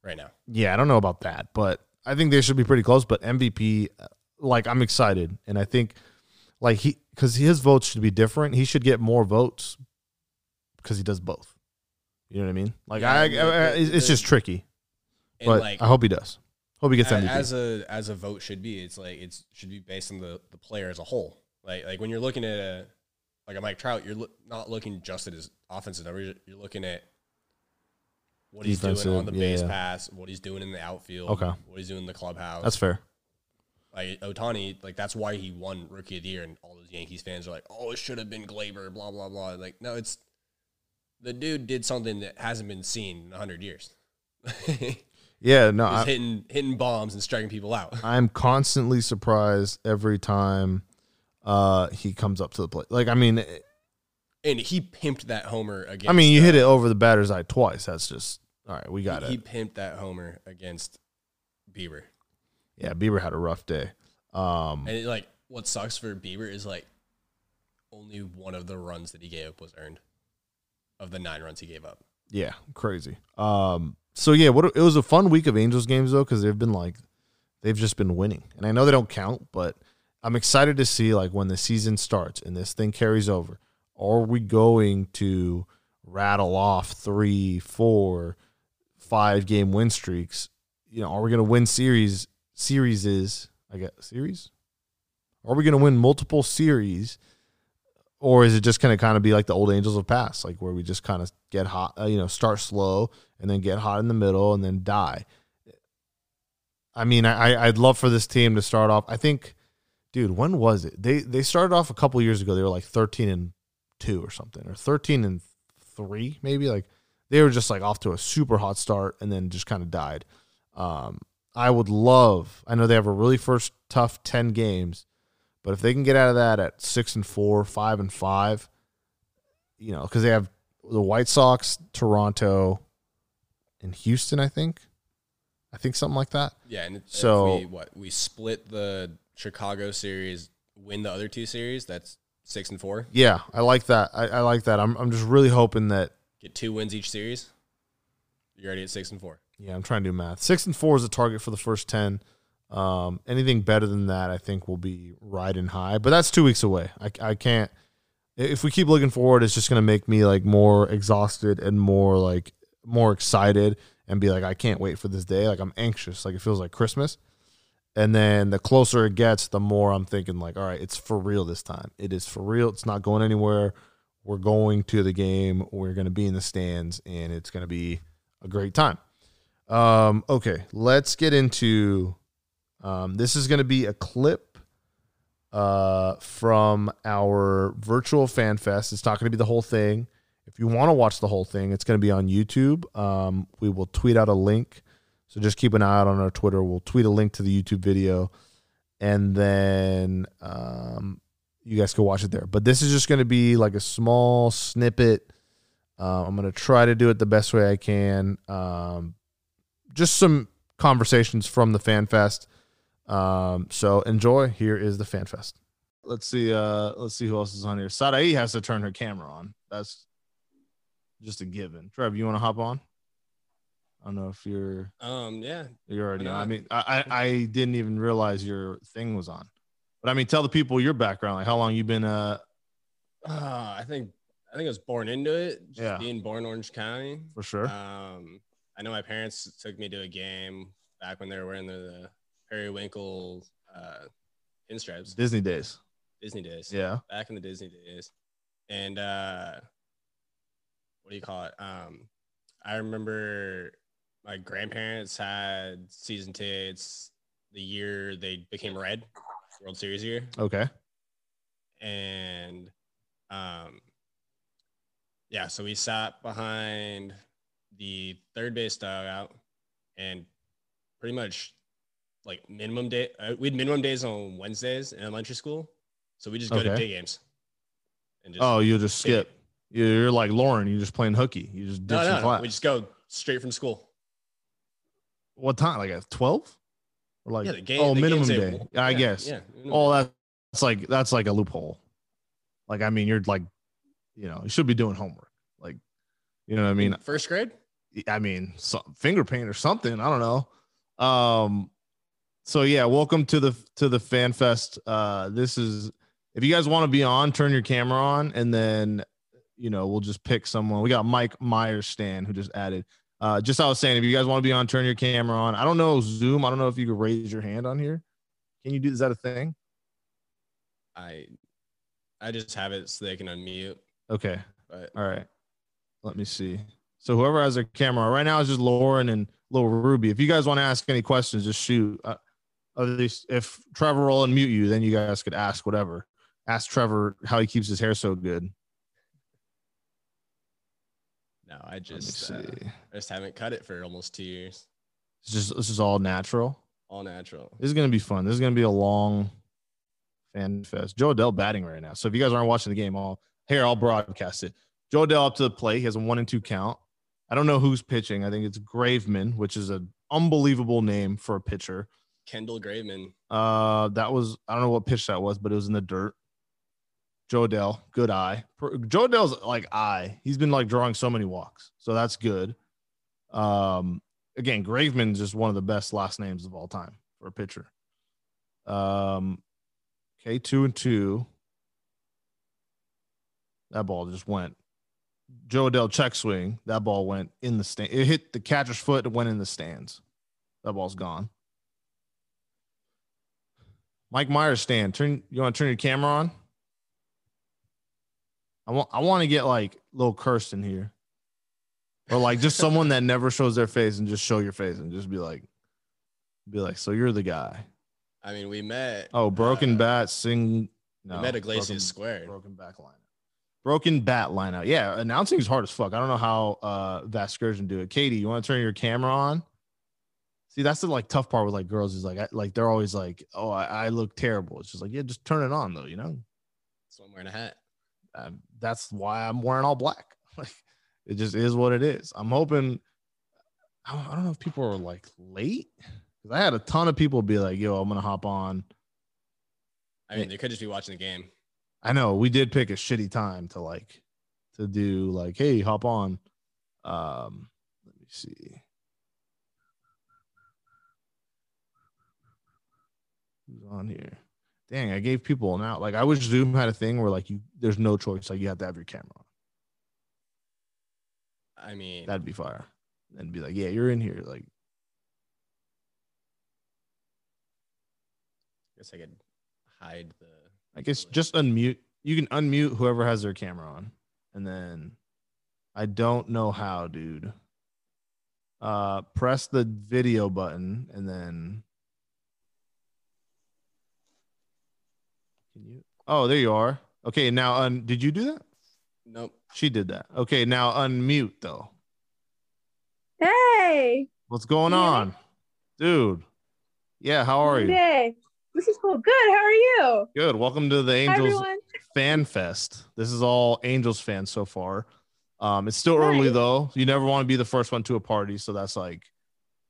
right now. Yeah, I don't know about that, but I think they should be pretty close. But MVP, like, I'm excited, and I think like he because his votes should be different. He should get more votes because he does both. You know what I mean? Like, Yeah, I, I- the- it's just tricky. But like I hope he does. Hope he gets MVP. as a as a vote should be, it's like it should be based on the the player as a whole. Like like when you're looking at a like a Mike Trout, you're loo- not looking just at his offensive numbers. You're, you're looking at what he's doing on the yeah, base yeah. pass, what he's doing in the outfield, Okay. what he's doing in the clubhouse. That's fair. Like Ohtani, like that's why he won Rookie of the Year, and all those Yankees fans are like, "Oh, it should have been Gleyber." Blah blah blah. Like, no, it's the dude did something that hasn't been seen in hundred years. Yeah, no, I, hitting hitting bombs and striking people out. I'm constantly surprised every time uh, he comes up to the plate. Like, I mean, it- And he pimped that homer against. I mean, you uh, hit it over the batter's eye twice. That's just all right. We got he, it. He pimped that homer against Bieber, yeah, Bieber had a rough day. Um, and it, like what sucks for Bieber is like only one of the runs that he gave up was earned of the nine runs he gave up. Yeah, crazy. Um, so yeah, what it was a fun week of Angels games though because they've been like they've just been winning, and I know they don't count, but I'm excited to see like when the season starts and this thing carries over. Are we going to rattle off three, four, five game win streaks? You know, are we going to win series? Series is I guess series. Are we going to win multiple series? or is it just going to kind of be like the old Angels of past, like where we just kind of get hot, uh, you know, start slow and then get hot in the middle and then die? I mean, I I'd love for this team to start off. I think, dude, when was it? They they started off a couple years ago. They were like thirteen and two or something, or thirteen and three, maybe. Like they were just like off to a super hot start and then just kind of died. Um, I would love. I know they have a really first tough ten games. But if they can get out of that at six and four, five and five, you know, because they have the White Sox, Toronto, and Houston, I think. I think something like that. Yeah, and if So- we, what we split the Chicago series, win the other two series. That's six and four. Yeah, I like that. I, I like that. I'm I'm just really hoping that. Get two wins each series. You're already at six and four. Yeah, I'm trying to do math. Six and four is the target for the first ten. Um, anything better than that, I think, will be riding high. But that's two weeks away. I, I can't. If we keep looking forward, it's just going to make me like more exhausted and more like more excited and be like, I can't wait for this day. Like I'm anxious. Like it feels like Christmas. And then the closer it gets, the more I'm thinking like, all right, it's for real this time. It is for real. It's not going anywhere. We're going to the game. We're going to be in the stands, and it's going to be a great time. Um, okay, let's get into. Um, this is going to be a clip uh, from our virtual fan fest. It's not going to be the whole thing. If you want to watch the whole thing, it's going to be on YouTube. Um, we will tweet out a link. So just keep an eye out on our Twitter. We'll tweet a link to the YouTube video, and then um, you guys can watch it there. But this is just going to be like a small snippet. Uh, I'm going to try to do it the best way I can. Um, just some conversations from the Fan Fest. Um, so enjoy. Here is the Fan Fest. Let's see. Uh, let's see who else is on here. Sadai has to turn her camera on. That's just a given. Trev, you want to hop on? I don't know if you're Um, yeah. you're already Why on. I mean, I, I I didn't even realize your thing was on. But I mean, tell the people your background, like how long you been uh Uh, I think I think I was born into it. Just Yeah. Being born Orange County. for sure. Um, I know my parents took me to a game back when they were wearing the, the periwinkle uh, pinstripes, Disney days. Disney days. Yeah. back in the Disney days. And uh what do you call it? Um I remember my grandparents had season tickets the year they became red, World Series year. Okay. And um yeah, so we sat behind the third base dugout and pretty much like minimum day uh, we had minimum days on Wednesdays in elementary school. So we just go to Okay. day games. And just Oh, you'll just skip. You're like Lauren. You're just playing hooky. You just ditch no, no, no, we just go straight from school. what time? Like at twelve? Or like Yeah, the game. oh the minimum day. I yeah, guess. Yeah. Oh, that's like that's like a loophole. Like I mean, you're like, you know, you should be doing homework. Like, you know what I mean? first grade. I mean, finger paint or something. I don't know. Um, so yeah, welcome to the to the Fan Fest. Uh, this is if you guys want to be on, turn your camera on, and then you know we'll just pick someone. We got Mike Myers Stan who just added. Uh, just I was saying, if you guys want to be on, turn your camera on. I don't know Zoom. I don't know if you could raise your hand on here. Can you do? Is that a thing? I I just have it so they can unmute. Okay. But All right. Let me see. So whoever has their camera right now is just Lauren and little Ruby. If you guys want to ask any questions, just shoot. Uh, at least if Trevor will unmute you, then you guys could ask whatever. Ask Trevor how he keeps his hair so good. no, I just see. uh, I just haven't cut it for almost two years. It's just this is all natural. All natural. This is gonna be fun. This is gonna be a long fan fest. Jo Adell batting right now. So if you guys aren't watching the game, I'll here I'll broadcast it. Jo Adell up to the plate. He has a one and two count. I don't know who's pitching. I think it's Graveman, which is an unbelievable name for a pitcher. Kendall Graveman. Uh, that was I don't know what pitch that was, but it was in the dirt. Jo Adell, good eye. Jo Adell's like eye. He's been like drawing so many walks, so that's good. Um, again, Graveman's just one of the best last names of all time for a pitcher. Um, okay, two and two. That ball just went. Jo Adell check swing. That ball went in the stand. It hit the catcher's foot and went in the stands. That ball's gone. Mike Myers stand. Turn you want to turn your camera on? I want I want to get like little Kirsten here. Or like just someone that never shows their face and just show your face and just be like be like, so you're the guy. I mean, we met. Oh, broken uh, bat sing no, We met Iglesias broken- Square. Broken back lineup. Broken bat lineup. Yeah, announcing is hard as fuck. I don't know how uh Vasgersian do it. Katie, you want to turn your camera on? See, that's the like tough part with like girls is like I, like they're always like, oh, I, I look terrible. It's just like yeah, just turn it on though, you know. So I'm wearing a hat. Um, that's why I'm wearing all black. Like it just is what it is. I'm hoping. I don't, I don't know if people are like late because I had a ton of people be like, "Yo, I'm gonna hop on." I mean, they could just be watching the game. I know we did pick a shitty time to like to do like, hey, hop on. Um, let me see. Who's on here? Dang, I gave people an out. Like I wish Zoom had a thing where like you there's no choice. Like you have to have your camera on. I mean, That'd be fire. And be like, yeah, you're in here. Like, I guess I could hide the. I guess just unmute. You can unmute whoever has their camera on. And then I don't know how, dude. Uh, press the video button and then. Can you? Oh, there you are. Okay, now un- did you do that? Nope. She did that. Okay, now unmute though. Hey. What's going Can you hear me? on, dude? Yeah, how are you? Hey. This is cool. Good. How are you? Good. Welcome to the Angels everyone. Fan Fest. This is all Angels fans so far. Um, it's still early though. You never want to be the first one to a party, so that's like,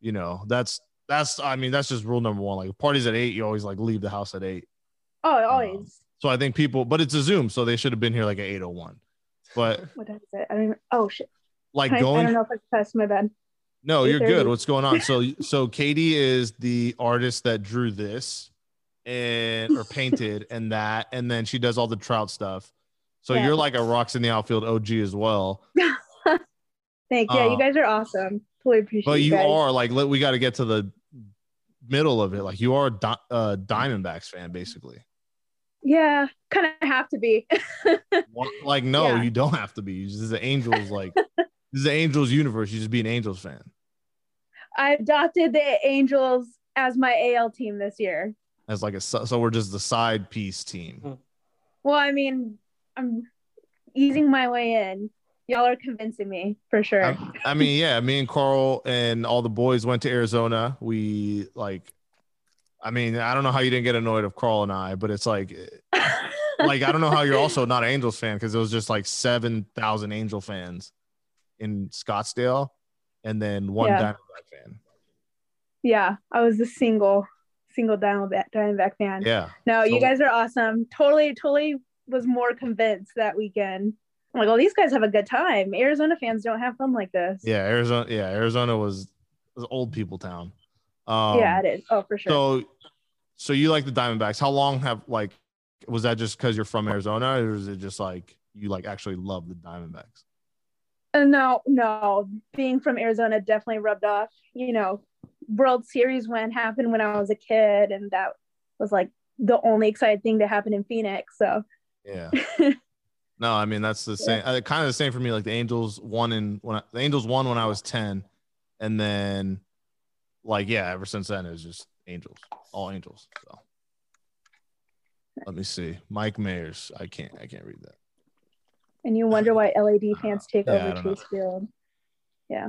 you know, that's that's I mean that's just rule number one. Like parties at eight, you always like leave the house at eight. Oh, always. So I think people, but it's a Zoom, so they should have been here like at eight oh one. But What time it? I don't. Oh shit. like I, I don't know if I press my bed. no, you're good. What's going on? So so Katie is the artist that drew this and or painted and that, and then she does all the trout stuff. So Yeah. you're like a rocks in the outfield OG as well. Thank you. Yeah, you guys are awesome. Totally appreciate But you guys. are like we got to get to the middle of it. Like you are a Di- uh, Diamondbacks fan, basically. Yeah, kind of have to be. Like no, Yeah. you don't have to be. You just- This is the Angels. Like this is the Angels universe. You just be an Angels fan. I adopted the Angels as my AL team this year. As like a so we're just the side piece team. Hmm. Well, I mean, I'm easing my way in. Y'all are convincing me for sure. I, I mean, yeah, me and Carl and all the boys went to Arizona. We like, I mean, I don't know how you didn't get annoyed of Carl and I, but it's like, like I don't know how you're also not an Angels fan because it was just like seven thousand Angel fans in Scottsdale, and then one Yeah. Diamondback fan. yeah, I was the single, single Diamondback, Diamondback fan. Yeah, No, you guys are awesome. Totally, totally was more convinced that weekend. I'm like, oh, these guys have a good time. Arizona fans don't have fun like this. yeah, Arizona. Yeah, Arizona was was old people town. Um, yeah, it is. Oh, for sure. So, so you like the Diamondbacks? How long have like was that just because you're from Arizona, or is it just like you like actually love the Diamondbacks? Uh, no, no, being from Arizona definitely rubbed off. You know, World Series win happened when I was a kid, and that was like the only exciting thing to happen in Phoenix. So, Yeah. no, I mean that's the same. Uh, kind of the same for me. Like the Angels won in when I, the Angels won when I was ten, and then like yeah, ever since then it was just Angels, all Angels. So let me see, Mike Mayers. I can't, I can't read that. and you wonder why LAD fans take Yeah, over. Chase Field. Yeah.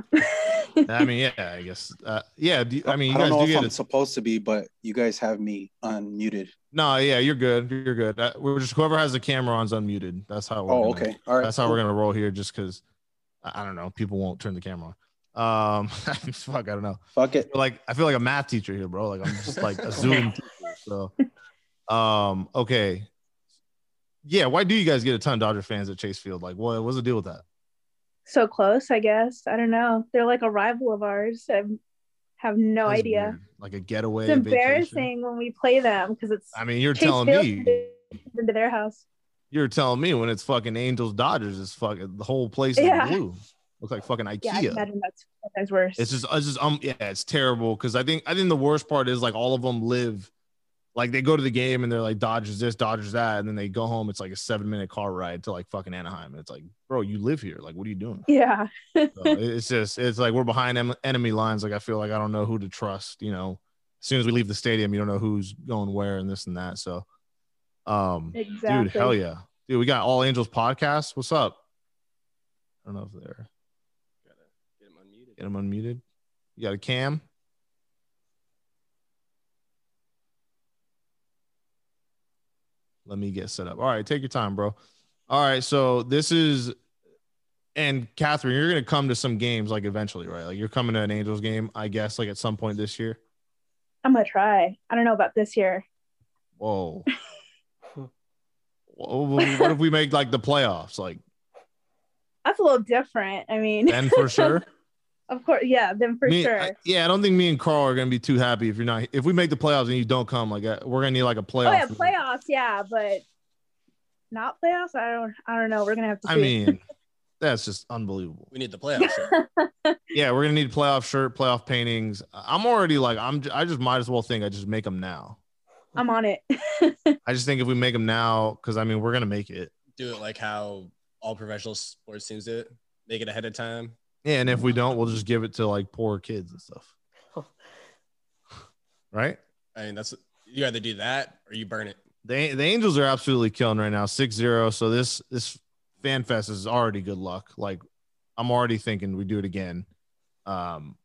I mean, yeah, I guess. Uh, yeah, do I mean, you I don't guys know do if get I'm it. supposed to be, but you guys have me unmuted. No, yeah, you're good. You're good. Uh, we're just whoever has the camera on's unmuted. That's how. We're Oh, gonna- okay. All right. That's how we're gonna roll here. Just because, I I don't know, people won't turn the camera on. Um, fuck, I don't know. Fuck it. feel like I feel like a math teacher here, bro. Like I'm just like a Zoom teacher. So, um, okay, yeah. Why do you guys get a ton of Dodger fans at Chase Field? Like, what what's the deal with that? So close, I guess. I don't know. They're like a rival of ours. I have no That's idea. weird. Like a getaway. It's embarrassing when we play them because it's I mean, you're Chase telling me. into their house. You're telling me when it's fucking Angels Dodgers, it's fucking the whole place is Yeah. blue. Looks like fucking IKEA. Yeah, that's that's worse. It's just, it's just, um, yeah, it's terrible. Cause I think, I think the worst part is like all of them live, like they go to the game and they're like Dodgers this, Dodgers that, and then they go home. It's like a seven minute car ride to like fucking Anaheim. And it's like, bro, you live here. Like, what are you doing? yeah. So it's just, it's like we're behind em- enemy lines. Like I feel like I don't know who to trust. You know, as soon as we leave the stadium, you don't know who's going where and this and that. So, um, Exactly. dude, hell yeah, dude, we got All Angels podcast. What's up? I don't know if they're Gotta get him unmuted. get them unmuted. You got a cam. Let me get set up. All right, take your time, bro. All right, so this is, and Catherine, you're gonna come to some games like eventually, right? Like you're coming to an Angels game, I guess, like at some point this year. I'm gonna try. I don't know about this year. Whoa. What if we make like the playoffs? Like That's a little different. I mean, then for sure. of course, yeah, then for Me- sure. I- yeah, I don't think me and Carl are gonna be too happy if you're not. If we make the playoffs and you don't come, like uh, we're gonna need like a playoff. oh yeah, playoffs, yeah, but not playoffs. I don't. I don't know. We're gonna have to. I see. mean, that's just unbelievable. We need the playoff shirt. Yeah, we're gonna need playoff shirt, playoff paintings. I'm already like, I'm. j- I just might as well think I just make them now. I'm on it. I just think if we make them now, because I mean, we're gonna make it. Do it like how all professional sports teams do it. Make it ahead of time. Yeah, and if we don't, we'll just give it to like poor kids and stuff. right? I mean, that's you either do that or you burn it. The the Angels are absolutely killing right now, 6-0. So this this fan fest is already good luck. Like I'm already thinking we do it again. Um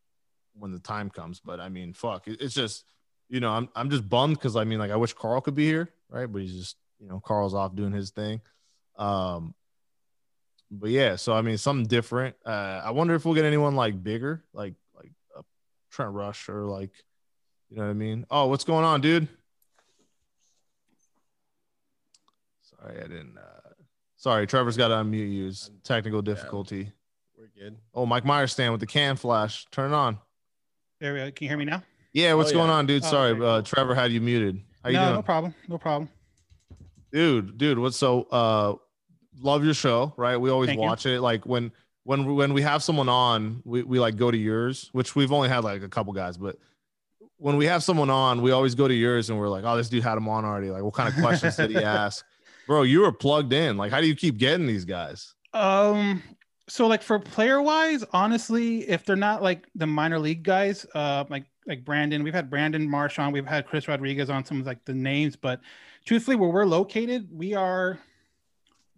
when the time comes. But I mean, fuck. It, it's just, you know, I'm I'm just bummed because I mean, like I wish Carl could be here, right? But he's just, you know, Carl's off doing his thing. Um but yeah, so I mean something different. Uh I wonder if we'll get anyone like bigger, like like a Trent Rush or like you know what I mean? Oh, what's going on, dude? Sorry, I didn't. Uh, sorry, Trevor's got to unmute you. Technical difficulty. We're good. Oh, Mike Myers stand with the can flash. Turn it on. There we go. Can you hear me now? Yeah, what's Oh, going yeah. on, dude? Oh, Sorry, okay, uh. Trevor had you muted. How you no, doing, no problem. No problem. dude? Dude, what's so? Uh, love your show, right? We always Thank you. watch it. Like when when when we have someone on, we we like go to yours, which we've only had like a couple guys, but when we have someone on, we always go to yours and we're like, oh, this dude had him on already. Like, what kind of questions did he ask? Bro, you were plugged in. Like, how do you keep getting these guys? Um, so like for player wise, honestly, if they're not like the minor league guys, uh, like like Brandon, we've had Brandon Marsh on, we've had Chris Rodriguez on some of like the names, but truthfully, where we're located, we are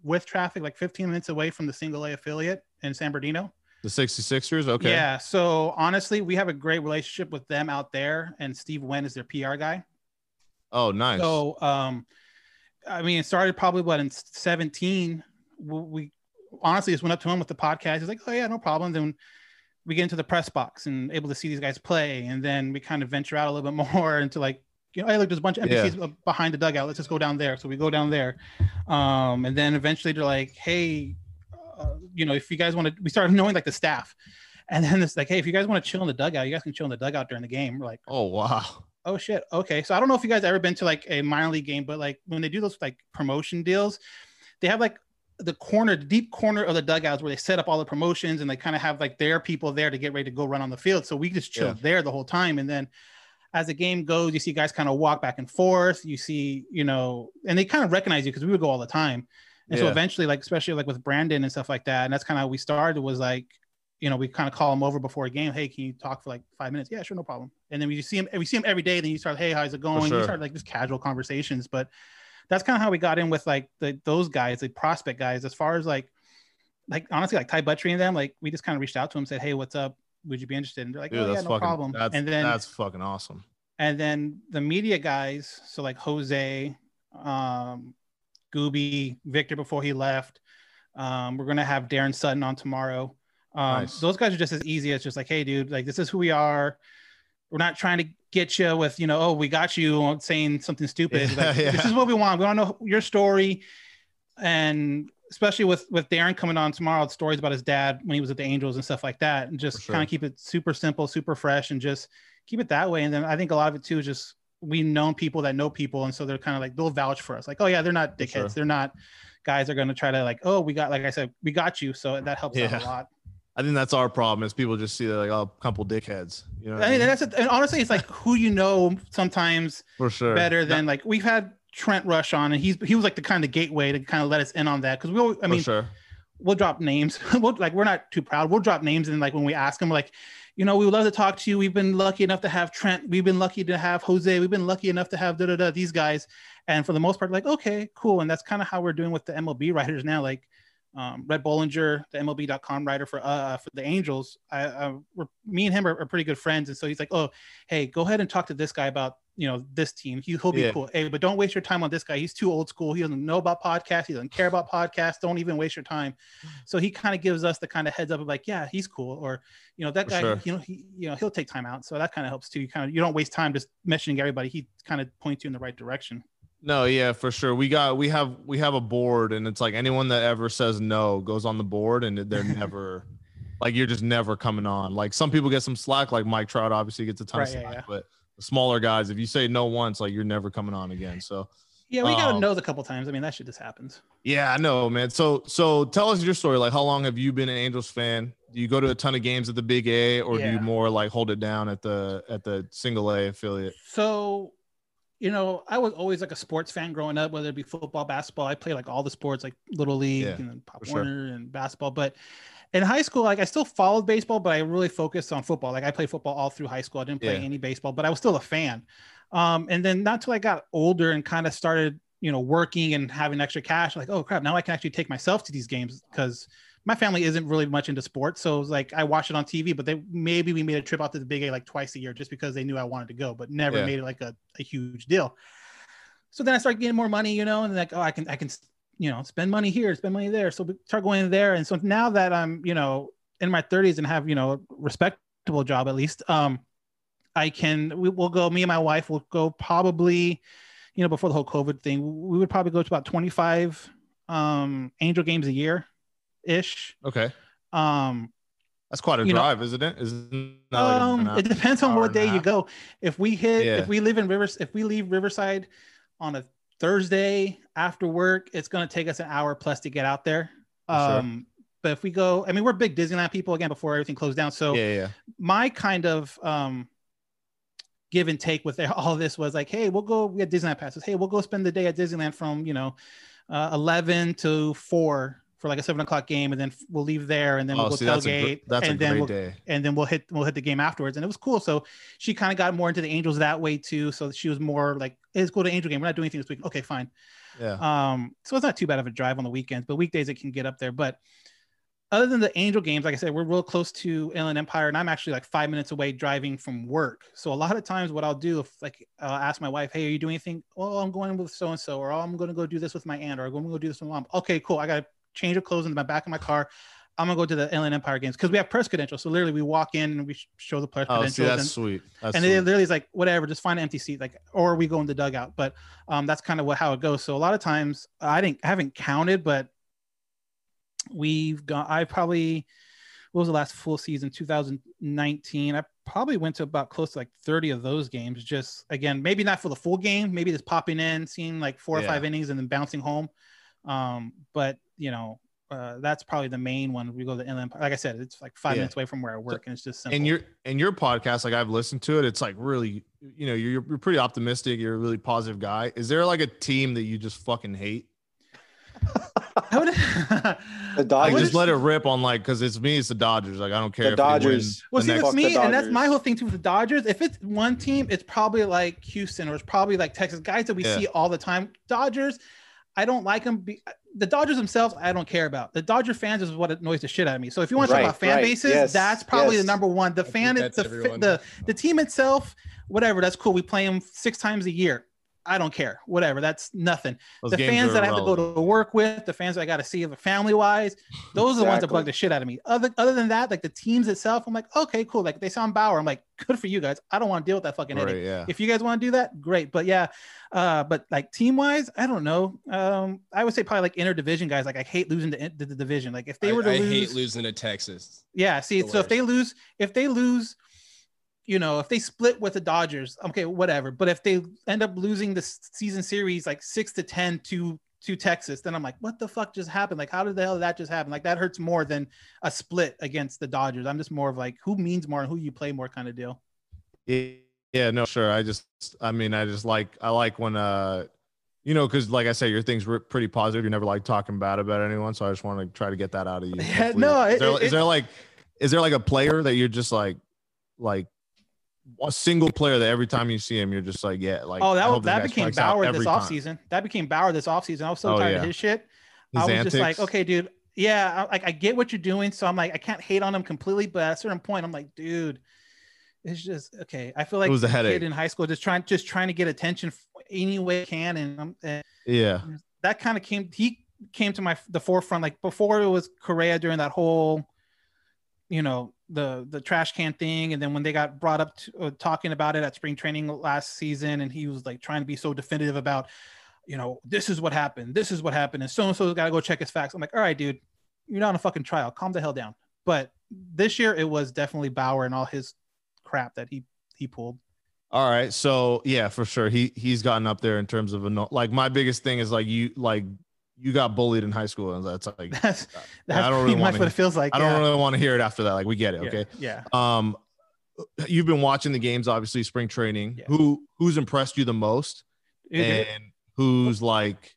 with traffic like 15 minutes away from the single A affiliate in San Bernardino. The 66ers? Okay. Yeah. So honestly, we have a great relationship with them out there, and Steve Wen is their PR guy. Oh, nice. So, um, I mean, it started probably what in 17. We, we honestly just went up to him with the podcast. He's like, "Oh yeah, no problem." Then we get into the press box and able to see these guys play, and then we kind of venture out a little bit more into like, you know, hey, look, there's a bunch of Yeah. NPCs behind the dugout. Let's just go down there. So we go down there, um, and then eventually they're like, "Hey, uh, you know, if you guys want to," we started knowing like the staff. And then it's like, hey, if you guys want to chill in the dugout, you guys can chill in the dugout during the game. We're like, oh, wow. Oh shit. Okay. So I don't know if you guys ever been to like a minor league game, but like when they do those like promotion deals, they have like the corner, the deep corner of the dugouts where they set up all the promotions and they kind of have like their people there to get ready to go run on the field. So we just chill Yeah. there the whole time. And then as the game goes, you see guys kind of walk back and forth. You see, you know, and they kind of recognize you because we would go all the time. And so eventually, like especially like with Brandon and stuff like that, and that's kind of how we started was like, you know, we kind of call him over before a game. Hey, can you talk for like five minutes? Yeah, sure, no problem. And then we see him, we see him every day. Then you start, hey, how's it going? sure. You start like just casual conversations. But that's kind of how we got in with like the those guys, the prospect guys. As far as like, like honestly, like Ty Buttrey and them, like we just kind of reached out to him, said, hey, what's up? Would you be interested? And they're like, Dude, oh yeah, that's no fucking, problem. That's, and then that's fucking awesome. and then the media guys, so like Jose, um, Gooby, Victor before he left. Um, we're gonna have Daron Sutton on tomorrow. Um, Nice. Those guys are just as easy as just like, hey, dude, like this is who we are. We're not trying to get you with, you know, oh, we got you on saying something stupid. Yeah, Like, yeah. This is what we want. We want to know your story, and especially with with Daron coming on tomorrow, stories about his dad when he was at the Angels and stuff like that, and just sure. kind of keep it super simple, super fresh, and just keep it that way. And then I think a lot of it too is just we know people that know people, and so they're kind of like they'll vouch for us, like, oh yeah, they're not dickheads, sure. they're not guys are going to try to like, oh, we got, like I said, we got you, so that helps Yeah. out a lot. I think that's our problem is people just see that like, oh, a couple dickheads. You know, I mean, mean? that's and honestly, it's like who you know sometimes for sure. better than like we've had Trent Rush on, and he's he was like the kind of gateway to kind of let us in on that because we, always- I mean, sure. we'll drop names. we'll like we're not too proud. We'll drop names and like when we ask them, like, you know, we would love to talk to you. We've been lucky enough to have Trent. We've been lucky to have Jose. We've been lucky enough to have da da da these guys. And for the most part, like, okay, cool. And that's kind of how we're doing with the MLB writers now. Like um, Rhett Bollinger, the MLB.com writer for uh for the Angels. I, I we're, me and him are, are pretty good friends, and so he's like, oh, hey, go ahead and talk to this guy about you know this team. He, he'll be Yeah. cool. Hey, but don't waste your time on this guy. He's too old school. He doesn't know about podcasts. He doesn't care about podcasts. Don't even waste your time. So he kind of gives us the kind of heads up of like, yeah, he's cool, or you know that For guy, sure. you know, he you know he'll take time out. So that kind of helps too. You kind of you don't waste time just mentioning everybody. He kind of points you in the right direction. No, yeah, for sure. We got we have we have a board, and it's like anyone that ever says no goes on the board, and they're never like you're just never coming on. Like some people get some slack, like Mike Trout obviously gets a ton of Right, yeah, slack, yeah. but the smaller guys, if you say no once, like you're never coming on again. So Yeah, we got to Um, know a couple times. I mean, that shit just happens. yeah, I know, man. So so tell us your story. Like, how long have you been an Angels fan? Do you go to a ton of games at the Big A, or do you more like hold it down at the at the single A affiliate? So, you know, I was always like a sports fan growing up, whether it be football, basketball. I play like all the sports, like little league Yeah, and Pop for sure. Warner and basketball. But in high school, like I still followed baseball, but I really focused on football. Like I played football all through high school. I didn't play Yeah. any baseball, but I was still a fan. Um, and then not till I got older and kind of started, you know, working and having extra cash, like, oh crap, now I can actually take myself to these games because my family isn't really much into sports. So it was like I watched it on TV, but they maybe we made a trip out to the Big A like twice a year just because they knew I wanted to go, but never Yeah. made it like a, a huge deal. So then I started getting more money, you know, and like, oh, I can I can you know spend money here, spend money there. So we start going there. And so now that I'm, you know, in my 30s and have, you know, a respectable job at least, um, I can we will go, me and my wife will go probably, you know, before the whole COVID thing, we would probably go to about 25 um angel games a year ish. Okay. Um That's quite a You know- drive, isn't it? Isn't like um, it depends on what day you go. If we hit, Yeah. if we live in Rivers, if we leave Riverside on a Thursday after work, it's going to take us an hour plus to get out there. For sure. Um, but if we go, I mean, we're big Disneyland people again before everything closed down. So yeah, yeah. my kind of um, give and take with all this was like, hey, we'll go. We had Disneyland passes. Hey, we'll go spend the day at Disneyland from you know uh, eleven to four for like a seven o'clock game, and then we'll leave there, and then we'll Oh, go see, that's a tailgate, gr- that's a and then we'll day. and then we'll hit we'll hit the game afterwards and it was cool. So she kind of got more into the angels that way too so she was more like hey, let's go to angel game. We're not doing anything this week. Okay fine. Yeah. um so it's not too bad of a drive on the weekends but weekdays it can get up there. But other than the angel games like i said we're real close to inland empire and i'm actually like five minutes away driving from work. So a lot of times what i'll do if like i'll ask my wife hey are you doing anything? Oh i'm going with so and so or oh, i'm going to go do this with my aunt or i'm going to go do this with my mom. Okay cool. I gotta change of clothes in the back of my car I'm gonna go to the Inland Empire games because we have press credentials. So literally, we walk in and we show the press Oh, credentials, see, that's and, sweet. That's and sweet. it literally is like whatever, just find an empty seat, like or we go in the dugout. But um, that's kind of what how it goes. So a lot of times, I didn't I haven't counted, but we've gone. I probably what was the last full season 2019 i probably went to about close to like 30 of those games just again maybe not for the full game maybe just popping in seeing like four or five innings and then bouncing home um but you know uh, that's probably the main one we go to the inland like i said it's like five Yeah. minutes away from where i work and it's just simple. and your and your podcast, like I've listened to it, it's like really, you know, you're you're pretty optimistic. You're a really positive guy. Is there like a team that you just fucking hate? I would, The Like Dodgers. just let it rip on like because it's me, it's the Dodgers. Like I don't care. The if Dodgers. Well, the see, next- with Fuck the me, and that's my whole thing too with the Dodgers. If it's one team, it's probably like Houston or it's probably like Texas. Guys that we Yeah. see all the time. Dodgers, I don't like them. Be, the Dodgers themselves, I don't care about. The Dodger fans is what annoys the shit out of me. So if you want to Right, talk about fan right. bases, Yes, that's probably yes. the number one. The I fan, that's the, the the team itself, whatever. That's cool. We play them six times a year. I don't care. Whatever. That's nothing those the fans are that I have to go to work with, the fans that I got to see the family wise, those are the ones that Exactly. bug the shit out of me. Other other than that, like the teams itself, I'm like, okay, cool. Like they sound Bauer. I'm like, good for you guys. I don't want to deal with that fucking headache. Right, yeah. If you guys want to do that, great. But yeah, uh, but like team wise, I don't know. Um, I would say probably like inner division guys. Like I hate losing to, to the division. Like if they I, were to I lose, hate losing to Texas. yeah. See, the so if they lose, if they lose, you know, if they split with the Dodgers, okay, whatever. But if they end up losing the season series like six to ten to to Texas, then I'm like, what the fuck just happened? Like, how did the hell did that just happen? Like that hurts more than a split against the Dodgers. I'm just more of like who means more and who you play more kind of deal. Yeah, yeah, no, sure. I just, I mean, I just like, I like when, uh, you know, because like I said, your thing's re- pretty positive. You never like talking bad about anyone, so I just want to try to get that out of you. Yeah, Hopefully- no, is it- there, it- is there like, is there like a player that you're just like, like a single player that every time you see him, you're just like, yeah, like, oh, that that became Bauer this offseason. That became Bauer this offseason. I was so Oh, tired yeah. of his shit. His I was just like, okay, dude. Yeah, I, like I get what you're doing, so I'm like, I can't hate on him completely, but at a certain point, I'm like, dude, it's just okay. I feel like it was a kid headache. in high school, just trying, just trying to get attention any way he can, and, um, and Yeah, that kind of came. He came to my the forefront like before it was Correa during that whole, you know, the the trash can thing, and then when they got brought up to, uh, talking about it at spring training last season, and he was like trying to be so definitive about, you know, this is what happened, this is what happened, and so and so's got to go check his facts. I'm like, all right, dude, you're not on a fucking trial. Calm the hell down. But this year it was definitely Bauer and all his crap that he he pulled. All right. So yeah, for sure. He he's gotten up there in terms of a like my biggest thing is like you like you got bullied in high school and that's like That's that's I don't pretty really much what it feels like. I don't yeah. really want to hear it after that. Like we get it. Okay. Yeah. Um you've been watching the games, obviously spring training. Yeah. Who who's impressed you the most? It- and who's like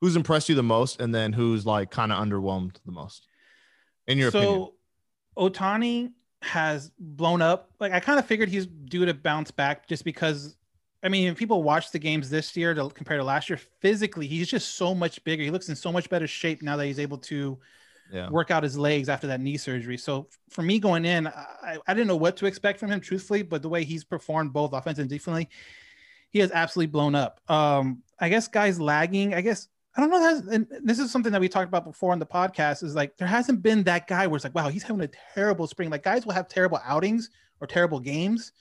who's impressed you the most and then who's like kind of underwhelmed the most in your opinion? so opinion Ohtani has blown up. Like I kind of figured he's due to bounce back just because I mean, if people watch the games this year to compare to last year, physically he's just so much bigger. He looks in so much better shape now that he's able to Yeah. work out his legs after that knee surgery. So for me going in, I, I didn't know what to expect from him, truthfully, but the way he's performed both offense and defensively, he has absolutely blown up. Um, I guess guys lagging. I guess I don't know. That's, and this is something that we talked about before on the podcast. Is like there hasn't been that guy where it's like, wow, he's having a terrible spring. Like guys will have terrible outings or terrible games,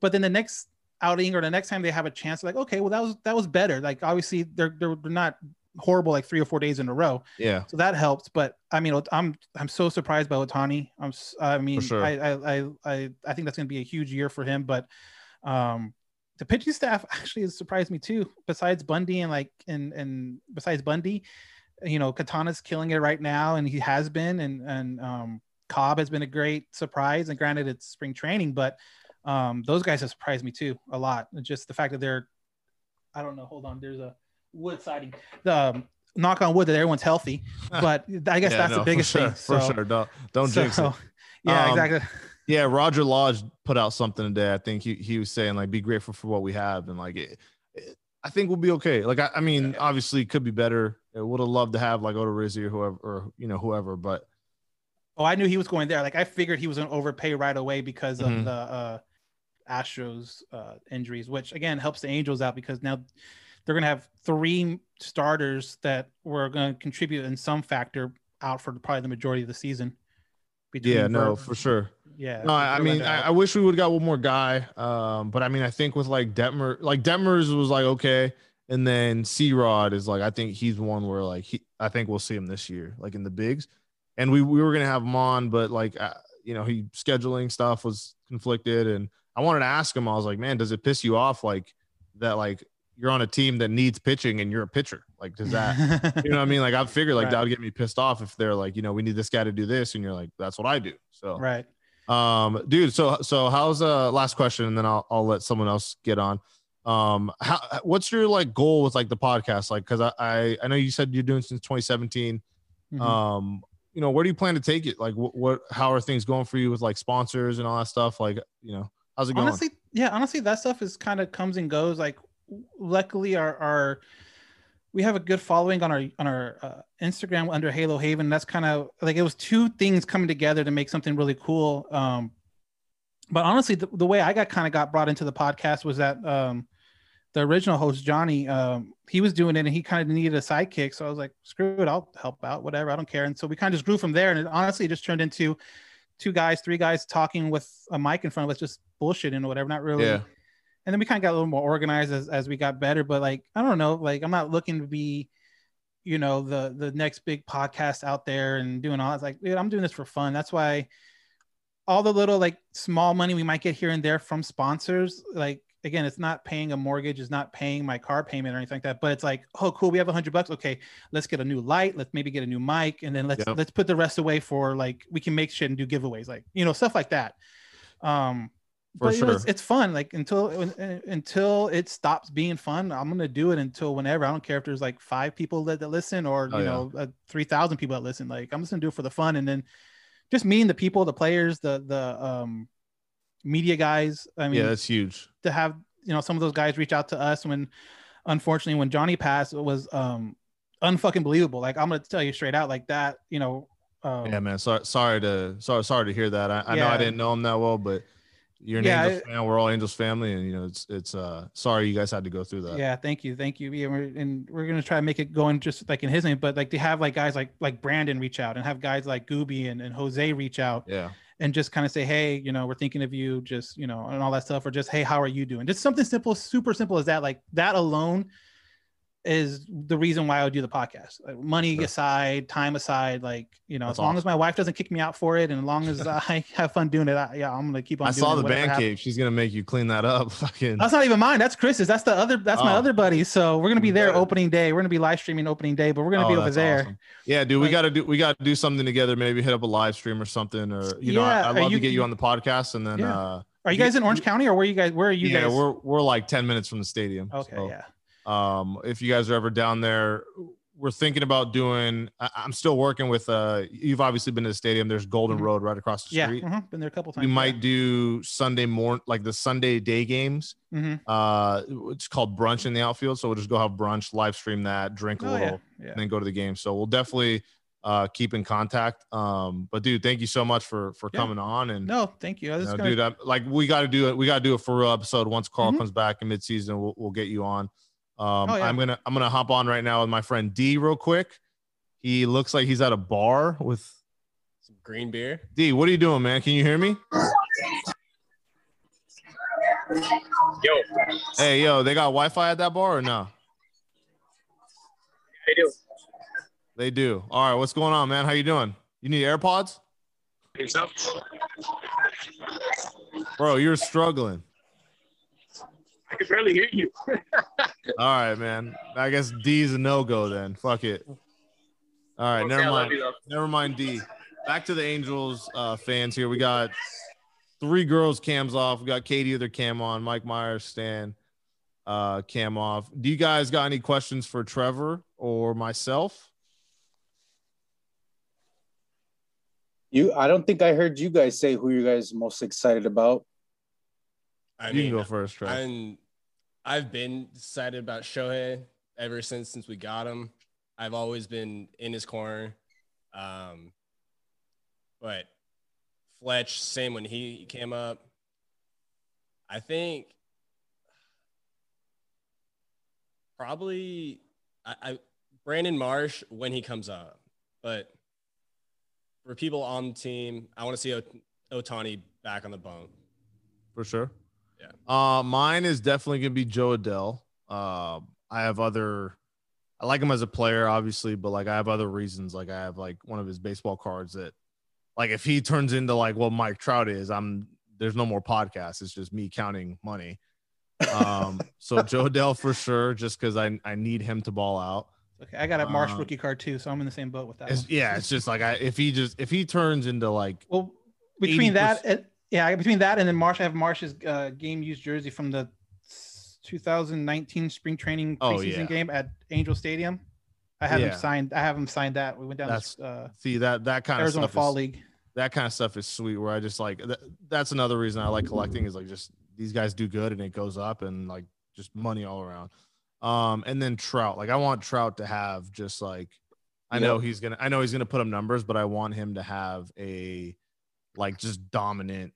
but then the next outing or the next time they have a chance, like okay, well that was that was better. Like obviously they're they're, not horrible like three or four days in a row. Yeah. So that helps. But I mean, I'm I'm so surprised by Ohtani. I'm I mean, sure. I, I I I I think that's going to be a huge year for him. But um, the pitching staff actually has surprised me too. Besides Bundy and like and and besides Bundy, you know, Katana's killing it right now, and he has been. And and um, Cobb has been a great surprise. And granted, it's spring training, but um, those guys have surprised me too a lot. Just the fact that they're, I don't know. Hold on, there's a wood siding. The um, knock on wood that everyone's healthy, but I guess Yeah, that's no, the biggest for sure, thing. So, for sure. Don't don't so- jinx it. Yeah, Um, exactly. Yeah, Roger Lodge put out something today. I think he he was saying like be grateful for what we have and like it, it- I think we'll be okay. Like I, I mean, obviously it could be better. I would have loved to have like Odorizzi or whoever or you know whoever, but Oh, I knew he was going there. Like I figured he was going to overpay right away because of Mhm. the uh, Astros uh, injuries, which again helps the Angels out because now they're going to have three starters that were going to contribute in some factor out for probably the majority of the season. yeah, no, for sure. yeah. No, I, I mean, I. I wish we would have got one more guy. Um, but I mean, I think with like Detmer, like Detmers was like okay, and then C Rod is like I think he's one where like he, I think we'll see him this year, like in the bigs, and we we were gonna have him on, but like uh, you know, he scheduling stuff was conflicted, and I wanted to ask him. I was like, man, does it piss you off like that? Like you're on a team that needs pitching and you're a pitcher. Like, does that you know what I mean? Like I figured like Right. that would get me pissed off if they're like, you know, we need this guy to do this, and you're like, that's what I do. So right. um, dude, so so how's uh last question, and then I'll I'll let someone else get on. Um, how what's your like goal with like the podcast? Like, because I, I I know you said you're doing since 2017. Mhm. Um, you know, where do you plan to take it? Like, what what how are things going for you with like sponsors and all that stuff? Like, you know, how's it going? honestly yeah honestly that stuff is kind of comes and goes like luckily our our we have a good following on our on our uh, instagram under halo haven. That's kind of like it was two things coming together to make something really cool um but honestly the, the way i got kind of got brought into the podcast was that um the original host johnny um he was doing it and he kind of needed a sidekick. So i was like screw it i'll help out whatever i don't care. And so we kind of just grew from there and it honestly just turned into two guys three guys talking with a mic in front of us just bullshitting or whatever not really Yeah. and then we kind of got a little more organized as, as we got better but like i don't know like i'm not looking to be you know the the next big podcast out there and doing all that. It's like dude, i'm doing this for fun that's why all the little like small money we might get here and there from sponsors like again it's not paying a mortgage it's not paying my car payment or anything like that but it's like oh cool we have a hundred bucks okay let's get a new light let's maybe get a new mic and then let's Yep. let's put the rest away for like we can make shit and do giveaways like you know stuff like that um For but you know, it's, sure. it's fun like until until it stops being fun i'm gonna do it until whenever i don't care if there's like five people that, that listen or Oh, you yeah. know uh, 3000 people that listen like i'm just gonna do it for the fun and then just meeting the people the players the the um media guys i mean yeah, that's huge. to have you know some of those guys reach out to us when unfortunately when johnny passed it was um unfucking believable like i'm gonna tell you straight out like that you know um, Yeah, man. Sorry, sorry to sorry, sorry to hear that. I, I know I didn't know him that well, but you're an Yeah, Angels fan. We're all Angels family, and you know, it's it's uh sorry you guys had to go through that. Yeah, thank you, thank you. Yeah, we're, and we're gonna try to make it going just like in his name, but like to have like guys like like Brandon reach out and have guys like Gooby and, and Jose reach out Yeah. And just kind of say, hey, you know, we're thinking of you, just you know, and all that stuff, or just hey, how are you doing? Just something simple, super simple as that. Like that alone is the reason why I would do the podcast. Like, money Sure. aside, time aside, like you know, That's as long as my wife doesn't kick me out for it, and as long as I have fun doing it, I, yeah, I'm gonna keep on. I doing saw it, the band happens. cave. She's gonna make you clean that up. Fucking That's not even mine. That's Chris's. That's the other. That's my Oh. other buddy. So we're gonna be there opening day. We're gonna be live streaming opening day, but we're gonna Oh, be over there. awesome. Yeah, dude, we gotta do we gotta do something together. Maybe hit up a live stream or something, or you know, Yeah, I, I'd love you- to get you on the podcast, and then Yeah. uh, Are you guys in Orange County or where are you guys? Where are you yeah, guys? we're we're like ten minutes from the stadium. okay. so, yeah. Um, if you guys are ever down there, we're thinking about doing. I, I'm still working with. Uh, you've obviously been to the stadium. There's Golden Mhm. Road right across the Yeah, street. mhm, been there a couple times. We might do Sunday morning, like the Sunday day games. hmm Uh, it's called brunch in the outfield. So we'll just go have brunch, live stream that, drink a Oh little, yeah, yeah. and then go to the game. So we'll definitely uh keep in contact. Um, but dude, thank you so much for for Yeah. coming on and. No, thank you. I you know, gonna- dude, I'm, like we got to do it. We got to do a for real episode once Carl Mhm. comes back in midseason. We'll, we'll get you on. Um, Oh, yeah. I'm gonna I'm gonna hop on right now with my friend D real quick. He looks like he's at a bar with Some green beer. D. What are you doing, man? Can you hear me? Yo, Hey, yo, they got Wi-Fi at that bar or no? I do. They do. All right, what's going on, man? How you doing? You need AirPods, Yourself? bro? You're struggling. I can barely hear you. All right, man. I guess D's a no go then. Fuck it. All right, Okay, never mind. Never mind, D. Back to the Angels uh, fans here. We got three girls cams off. We got Katie with her cam on. Mike Myers, Stan, uh, cam off. Do you guys got any questions for Trevor or myself? You, I don't think I heard you guys say who you guys most excited about. I you mean, can go first, Trevor. I'm, I've been excited about Shohei ever since since we got him. I've always been in his corner. Um, but Fletch, same when he came up. I think probably I, I Brandon Marsh when he comes up, but for people on the team, I want to see Ot- Ohtani back on the bone. for sure. Yeah. Uh, mine is definitely gonna be Jo Adell. Uh, I have other. I like him as a player, obviously, but like I have other reasons. Like I have like one of his baseball cards that, like, if he turns into like what Mike Trout is, I'm there's no more podcast. It's just me counting money. Um, so Jo Adell for sure, just because I I need him to ball out. okay, I got a Marsh Uh, rookie card too, so I'm in the same boat with that. It's, yeah, it's just like I if he just if he turns into like Well, between 80%. that, and, yeah, between that and then Marsh, I have Marsh's uh, game used jersey from the 2019 spring training Oh, preseason yeah. game at Angel Stadium. I have Yeah. him signed. I have him signed that. We went down That's to uh, see that that kind Arizona of stuff Fall is, League. that kind of stuff is sweet where I just like th- that's another reason I like collecting is like just these guys do good and it goes up and like just money all around. Um and then Trout. Like I want Trout to have just like I know he's gonna I know he's gonna put up numbers, but I want him to have a like just dominant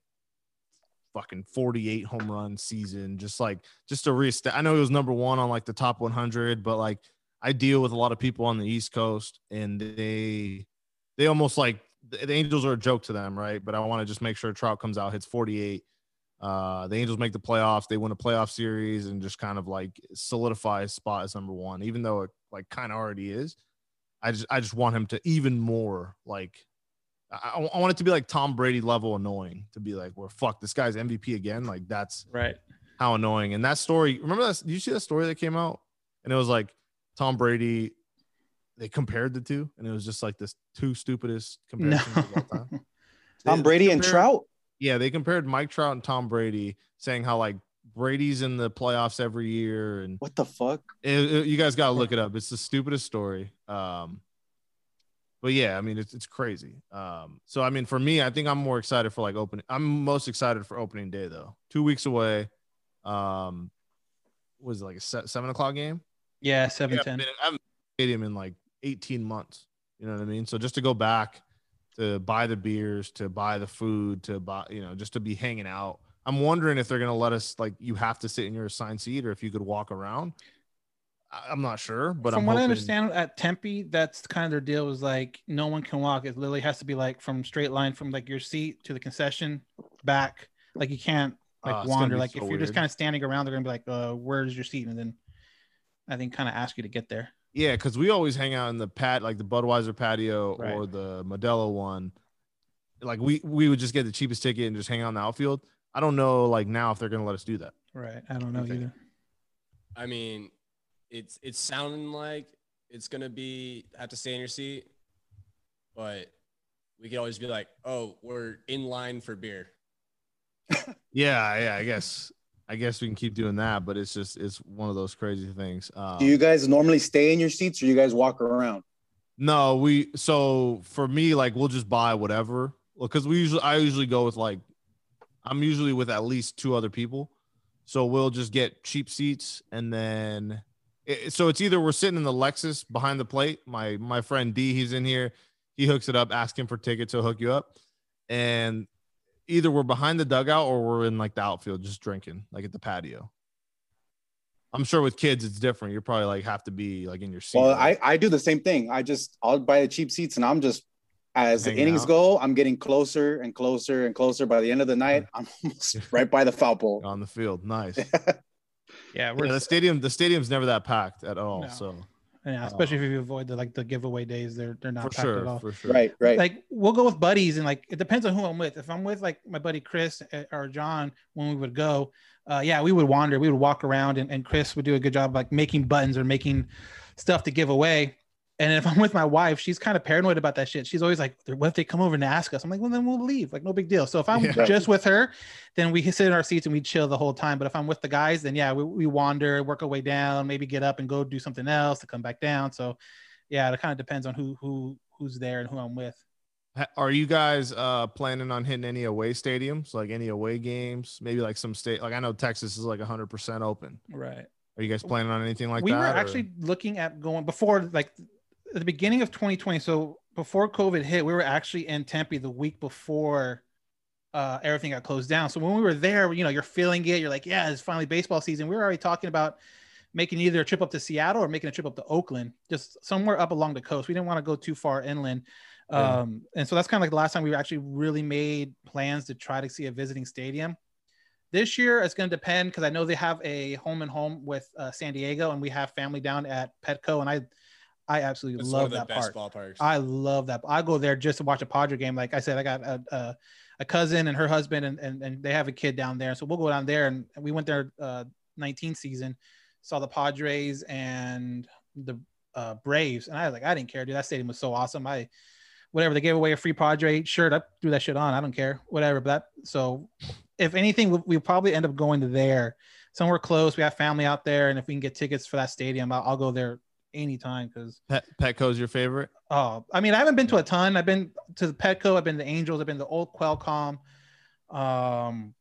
fucking 48 home run season. Just like just to reestablish. I know he was number one on like the top 100, but like I deal with a lot of people on the East Coast and they they almost like the Angels are a joke to them, right? But I want to just make sure Trout comes out, hits 48. Uh, the Angels make the playoffs, they win a playoff series, and just kind of like solidify his spot as number one, even though it like kind of already is. I just I just want him to even more like I, I want it to be like Tom Brady level annoying to be like, where fuck this guy's MVP again. Like that's Right. how annoying. And that story, remember that? Did you see that story that came out? And it was like Tom Brady. They compared the two, and it was just like this two stupidest No. comparisons of all time. Tom They- Brady they and Trout. Yeah, they compared Mike Trout and Tom Brady, saying how like Brady's in the playoffs every year, and What the fuck? it, it- you guys got to look it up. It's the stupidest story. Um, but yeah, I mean, it's it's crazy. Um, so I mean, for me, I think I'm more excited for like opening. I'm most excited for opening day though. Two weeks away. Um, was it like a se- seven o'clock game? Yeah, seven haven't ten. I haven't stadium in like 18 months. You know what I mean? So just to go back to buy the beers, to buy the food, to buy, you know, just to be hanging out. I'm wondering if they're gonna let us like you have to sit in your assigned seat or if you could walk around. I- I'm not sure, but from I'm what I understand at Tempe, that's kind of their deal. Is like no one can walk. It literally has to be like from straight line from like your seat to the concession back. Like you can't like Ah, wander. Like so if you're just kind of standing around, they're gonna be like, uh, "Where's your seat?" And then I think kind of ask you to get there. Yeah, because we always hang out in the pat like the Budweiser patio Right. or the Modelo one. Like we we would just get the cheapest ticket and just hang out in the outfield. I don't know like now if they're gonna let us do that. Right. I don't know Okay. either. I mean, it's it's sounding like it's gonna be have to stay in your seat, but we could always be like, oh, we're in line for beer. Yeah, yeah, I guess. I guess we can keep doing that, but it's just it's one of those crazy things. Um, Do you guys normally stay in your seats or you guys walk around? No, we so for me, like we'll just buy whatever. Well, because we usually I usually go with like I'm usually with at least two other people. So we'll just get cheap seats and then it, so it's either we're sitting in the Lexus behind the plate. My my friend D, he's in here. He hooks it up, ask him for tickets, he'll hook you up. And either we're behind the dugout or we're in like the outfield just drinking, like at the patio. I'm sure with kids it's different. You're probably like have to be like in your seat. Well. I, I do the same thing. I just I'll buy the cheap seats and I'm just as the innings out. go, I'm getting closer and closer and closer. By the end of the night, I'm almost right by the foul pole. on the field. Nice. Yeah, we're Yeah, the stadium the stadium's never that packed at all. No. So yeah, especially if you avoid the like the giveaway days, they're they're not for packed at sure, all. for sure. Right, right. Like we'll go with buddies, and like it depends on who I'm with. If I'm with like my buddy Chris uh, or John, when we would go, uh, yeah, we would wander, we would walk around, and, and Chris would do a good job like making buttons or making stuff to give away. And if I'm with my wife, she's kind of paranoid about that shit. She's always like, "What if they come over and ask us?" I'm like, "Well, then we'll leave. Like, no big deal." So if I'm Yeah. just with her, then we sit in our seats and we chill the whole time. But if I'm with the guys, then yeah, we, we wander, work our way down, maybe get up and go do something else to come back down. So yeah, it kind of depends on who who who's there and who I'm with. Are you guys uh planning on hitting any away stadiums, like any away games? Maybe like some state like I know Texas is like 100% open. Right. Are you guys planning on anything like we that? We were or- actually looking at going before like at the beginning of 2020 so before covid hit we were actually in tempe the week before uh, everything got closed down. So when we were there you know you're feeling it. You're like yeah it's finally baseball season. We were already talking about making either a trip up to seattle or making a trip up to oakland just somewhere up along the coast. We didn't want to go too far inland. Yeah. um, and so that's kind of like the last time we actually really made plans to try to see a visiting stadium. This year it's going to depend because I know they have a home and home with uh, San Diego, and we have family down at Petco, and I, I absolutely It's love that best park. ballparks. I love that. I go there just to watch a Padre game. Like I said, I got a, a, a cousin and her husband, and, and and they have a kid down there, so we'll go down there. And we went there uh, 19 season, saw the Padres and the uh, Braves, and I was like, I didn't care, dude. That stadium was so awesome. I whatever they gave away a free Padre shirt, I threw that shit on. I don't care, whatever. But that so if anything, we'll, we'll probably end up going to there. Somewhere close. We have family out there, and if we can get tickets for that stadium, I'll, I'll go there anytime because Pet, Petco's your favorite? Oh, I mean, I haven't been to a ton. I've been to the Petco. I've been to Angels. I've been to Old Qualcomm, um,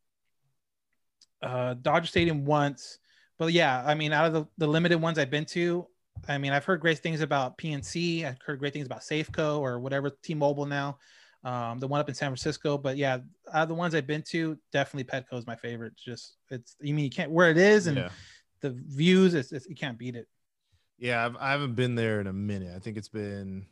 uh, Dodger Stadium once. But yeah, I mean, out of the, the limited ones I've been to, I mean, I've heard great things about PNC. I've heard great things about Safeco or whatever T-Mobile now, um, the one up in San Francisco. But yeah, out of the ones I've been to, definitely Petco is my favorite. It's just it's you mean you can't where it is and yeah. the views, it's, it's you can't beat it. Yeah, I've, I haven't been there in a minute. I think it's been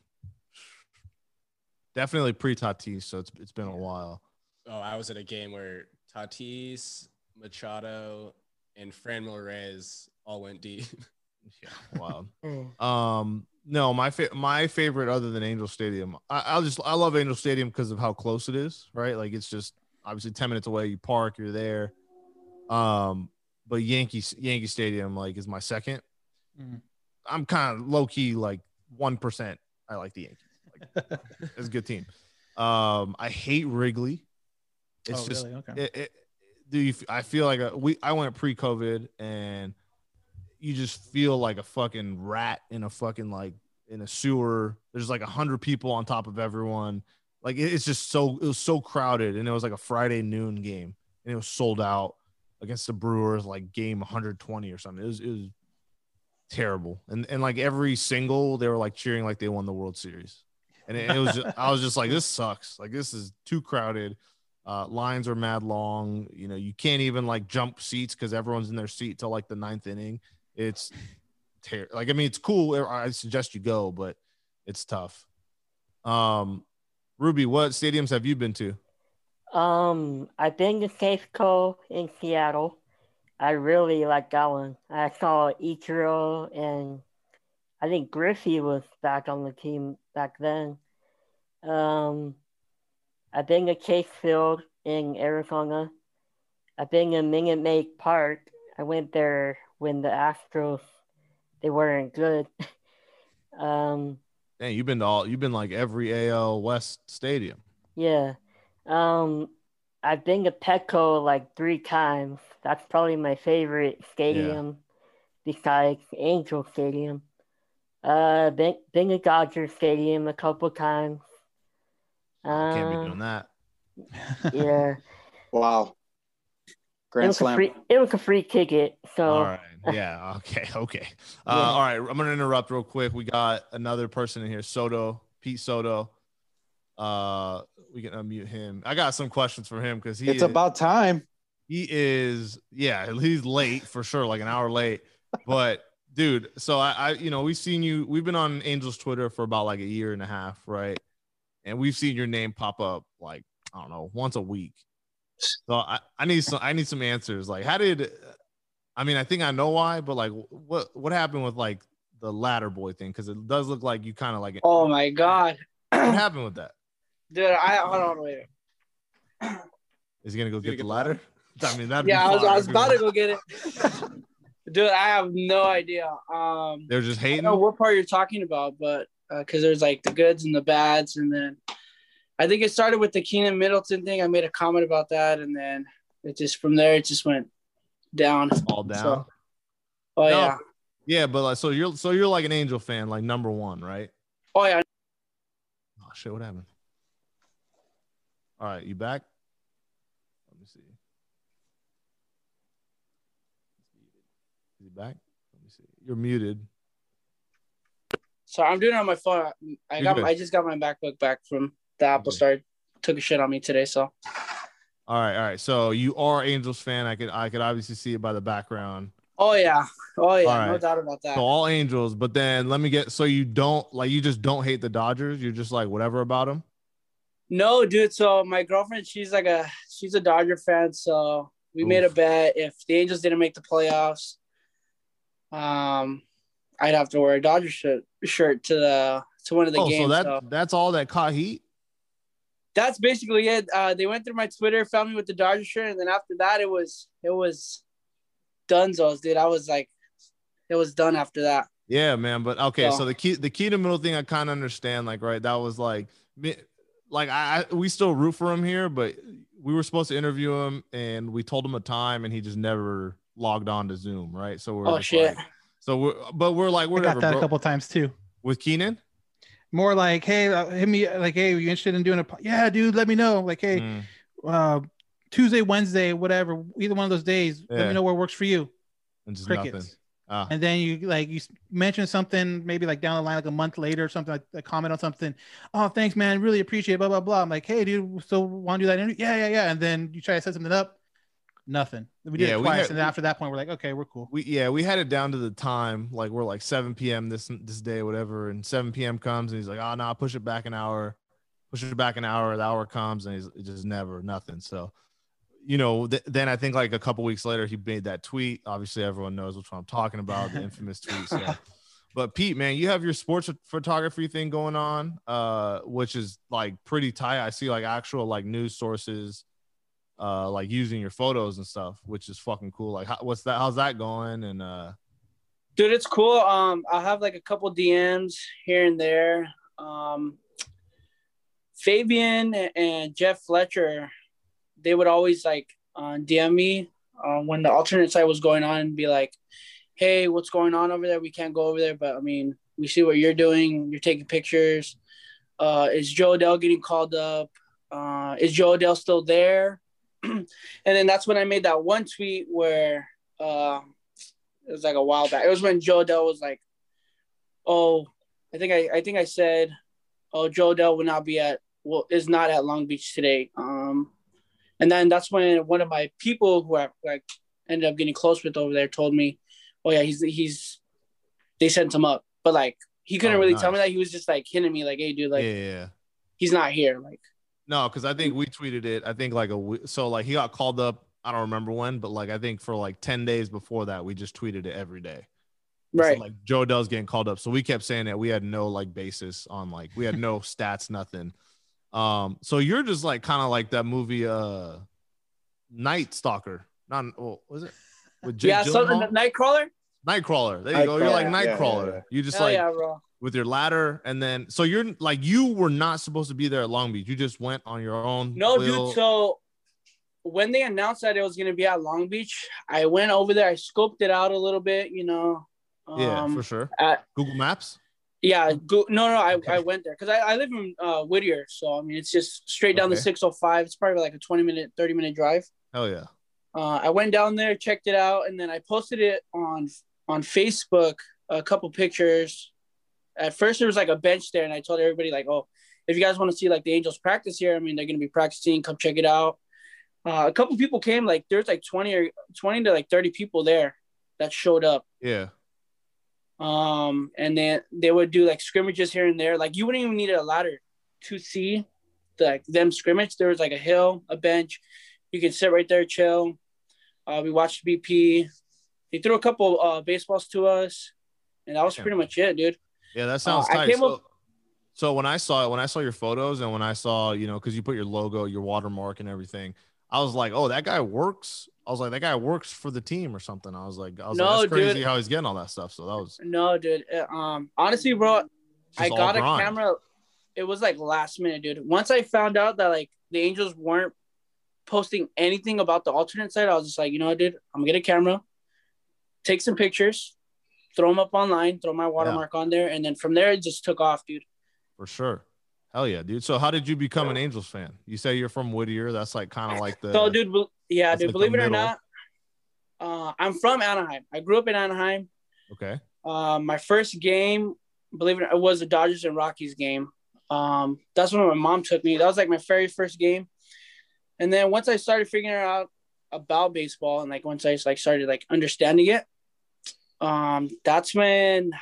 definitely pre Tatis, so it's it's been a while. oh, I was at a game where Tatis, Machado, and Franmil Reyes all went deep. Yeah, wild. Um, no, my fa- my favorite other than Angel Stadium, I, I'll just I love Angel Stadium because of how close it is, right? Like it's just obviously ten minutes away. You park, you're there. Um, but Yankee Yankee Stadium like is my second. Mm. I'm kind of low key like one percent. I like the Yankees. Like, it's a good team. Um, I hate Wrigley. It's oh, just really? Okay. it, it, do you, I feel like a, we I went pre-COVID and you just feel like a fucking rat in a fucking like in a sewer. There's like a hundred people on top of everyone. Like it- it's just so it was so crowded, and it was like a Friday noon game, and it was sold out against the Brewers, like game 120 or something. It was it was terrible, and and like every single they were like cheering like they won the World Series, and it, it was just, I was just like this sucks. Like this is too crowded. Uh, lines are mad long. You know, you can't even like jump seats because everyone's in their seat till like the ninth inning. It's ter- like I mean, it's cool. I suggest you go, but it's tough. Um, Ruby, what stadiums have you been to? Um, I've been to Safeco in Seattle. I really like that one. I saw Ichiro and I think Griffey was back on the team back then. Um, I've been to Chase Field in Arizona. I've been to Minute Maid Park. I went there when the Astros they weren't good. um, Dang, you've been to all. You've been like every AL West stadium. Yeah. Um, I've been to Petco like three times. That's probably my favorite stadium besides Angel Stadium. Uh, been, been to Dodger Stadium a couple times. I can't be doing that. yeah, Wow. it Grand was a Slam. free. It was a free ticket. So All right. Yeah. Okay. Okay. Uh, Yeah. All right. I'm gonna interrupt real quick. We got another person in here, Soto, Pete Soto. Uh, we can unmute him. I got some questions for him because he It's about time. he is yeah he's late for sure like an hour late. But dude so I, I you know we've seen you we've been on angels twitter for about like a year and a half right? And we've seen your name pop up like i don't know once a week. So i, I need some i need some answers. Like how did i mean i think i know why but like what what happened with like the ladder boy thing? Because it does look like you kind of like Oh my god, what happened with that dude! I hold on, wait. is he gonna go He's get the get the ladder i mean that Yeah, I was, I was about to go get it, dude. I have no idea. Um, they're just I hating don't know what part you're talking about, but because there's like the goods and the bads, and then I think it started with the Keynan Middleton thing. I made a comment about that, and then it just from there it just went down. all down So- Oh No. yeah, Yeah, but like, so you're so you're like an Angel fan, like number one, right? oh yeah. Oh shit, what happened? All right, you back? Let me see. Is he back? Let me see. You're muted. So I'm doing it on my phone. I You're got good. I just got my MacBook back from the Apple Okay. Store. Took a shit on me today, so All right, all right. So you are Angels fan. I could I could obviously see it by the background. oh yeah, oh yeah, All no doubt about that. So all Angels, but then let me get so you don't like you just don't hate the Dodgers. You're just like whatever about them. No, dude. So my girlfriend, she's like a she's a Dodger fan. So we made a bet if the Angels didn't make the playoffs, um, I'd have to wear a Dodger shirt shirt to the to one of the Oh, games. so that so that's all that caught heat. that's basically it. Uh, they went through my Twitter, found me with the Dodger shirt, and then after that, it was it was Dunzos, dude. I was like, it was done after that. Yeah, man. But okay, so So- the key the key to middle thing I kind of understand. Like, right, that was like like I, I we still root for him here, but we were supposed to interview him and we told him a time and he just never logged on to Zoom, right? So we're Oh, shit. like- so we're but we're like I whatever got that bro. a couple times too. with Keynan. More like, hey, uh, hit me. Like, hey, you interested in doing a? po- Yeah, dude, let me know. Like, hey, Mm, uh, Tuesday, Wednesday, whatever, either one of those days. Let me know where works for you. and just Crickets. nothing. Ah, And then you like you mention something maybe like down the line, like a month later or something, like a comment on something. Oh, thanks, man. Really appreciate it, blah blah blah. I'm like, hey, dude, so want to do that interview? Yeah, yeah, yeah. And then you try to set something up, nothing. We did Yeah, it twice, had- and then after that point, we're like, okay, we're cool. we yeah we had it down to the time like we're like 7 p.m this this day whatever and 7 p.m comes and he's like oh no push it back an hour push it back an hour the hour comes and he's just never nothing so you know th- then i think like a couple weeks later he made that tweet. Obviously everyone knows which one i'm talking about the infamous tweet so. But pete man you have your sports photography thing going on uh which is like pretty tight. I see like actual like news sources uh like using your photos and stuff which is fucking cool. Like how, what's that how's that going? And uh Dude, it's cool. Um, I have like a couple DMs here and there. Um, Fabian and Jeff Fletcher, they would always like uh, DM me uh, when the alternate site was going on and be like, "Hey, what's going on over there? We can't go over there, but I mean, we see what you're doing. You're taking pictures. Uh, is Jo Adell getting called up? Uh, is Jo Adell still there?" and then that's when I made that one tweet where. Uh, it was like a while back. It was when Jo Adell was like, "Oh, I think I, I think I said, oh, Jo Adell will not be at well is not at Long Beach today." Um, and then that's when one of my people who I like ended up getting close with over there told me, "Oh yeah, he's he's they sent him up, but like he couldn't Oh, really tell me that. He was just like hitting me like, "Hey, dude, like yeah, yeah, he's not here." Like, no because i think we tweeted it i think like a we- so like he got called up i don't remember when but like i think for like 10 days before that we just tweeted it every day So, right? like Jo Adell's getting called up. So we kept saying that we had no like basis on like we had no stats, nothing. Um, so you're just like kind of like that movie uh Night Stalker. Not what was it? With Jake yeah, so Gyllenhaal? Nightcrawler. Nightcrawler. There you go. You're like Nightcrawler, yeah, yeah, yeah. You just Hell like yeah, with your ladder, and then so you're like you were not supposed to be there at Long Beach. You just went on your own. No, will. dude. So when they announced that it was gonna be at Long Beach, I went over there. I scoped it out a little bit, you know. yeah, Um, for sure. at- Google Maps. Yeah, go, no, no, I, Okay. I went there because I, I live in uh, Whittier, so I mean it's just straight down the 605. It's probably like a 20 minute, 30 minute drive. Oh yeah. Uh, I went down there, checked it out, and then I posted it on on Facebook. A couple pictures. At first, there was like a bench there, and I told everybody like, "Oh, if you guys want to see like the Angels practice here, I mean they're gonna be practicing. Come check it out." Uh, a couple people came. Like there's like 20 or 20 to like 30 people there that showed up. Yeah. Um, and then they would do like scrimmages here and there. Like you wouldn't even need a ladder to see like them scrimmage. There was like a hill, a bench. You could sit right there, chill. Uh, we watched BP. He threw a couple uh, baseballs to us, and that was pretty much it, dude. Yeah, that sounds Uh, I tight. came So, up- so when I saw it, when I saw your photos and when I saw, you know, because you put your logo, your watermark and everything, I was like, oh, that guy works. I was like, that guy works for the team or something. I was like, I was No, like, that's crazy dude. how he's getting all that stuff. So that was No, dude. Uh, Um, honestly, bro, I got a grind. camera. It was like last minute, dude. Once I found out that like the Angels weren't posting anything about the alternate side, I was just like, you know what, dude? I'm gonna get a camera, take some pictures, throw them up online, throw my watermark on there, and then from there it just took off, dude. for sure. Hell yeah, dude. So how did you become an Angels fan? You say you're from Whittier. That's like kind of like the so, dude, yeah, that's dude. like believe it or not, uh, I'm from Anaheim. I grew up in Anaheim. okay. Uh, my first game, believe it, or not, it was the Dodgers and Rockies game. Um, that's when my mom took me. That was like my very first game. And then once I started figuring out about baseball and like once I like started like understanding it, um, that's when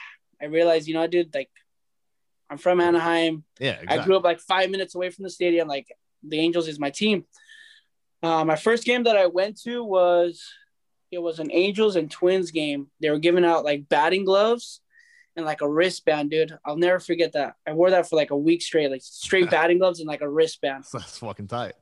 I realized, you know, dude, like I'm from Anaheim. Yeah, exactly. I grew up like five minutes away from the stadium. Like the Angels is my team. Uh, my first game that I went to was it was an Angels and Twins game. They were giving out like batting gloves and like a wristband, dude. I'll never forget that. I wore that for like a week straight, like straight batting gloves and like a wristband. That's fucking tight.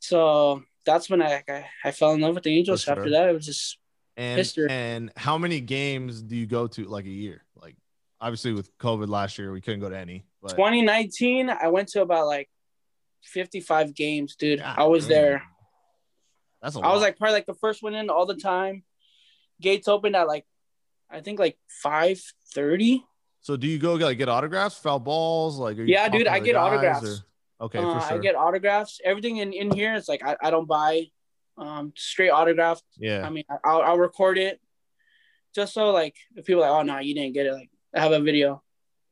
So that's when I I, I fell in love with the Angels. For After that, it was just And History. and how many games do you go to like a year? Like obviously with COVID last year, we couldn't go to any. But 2019. I went to about like 55 games, dude. God I was damn. there. That's a I was like probably like the first one in all the time. Gates opened at like I think like five thirty. So do you go like get autographs, foul balls? Like, are you Yeah, dude, I get autographs. or- Okay, uh, for sure. I get autographs. Everything in, in here is like I, I don't buy um straight autograph. yeah, I mean I- I'll, I'll record it just so like if people are like oh no you didn't get it like I have a video.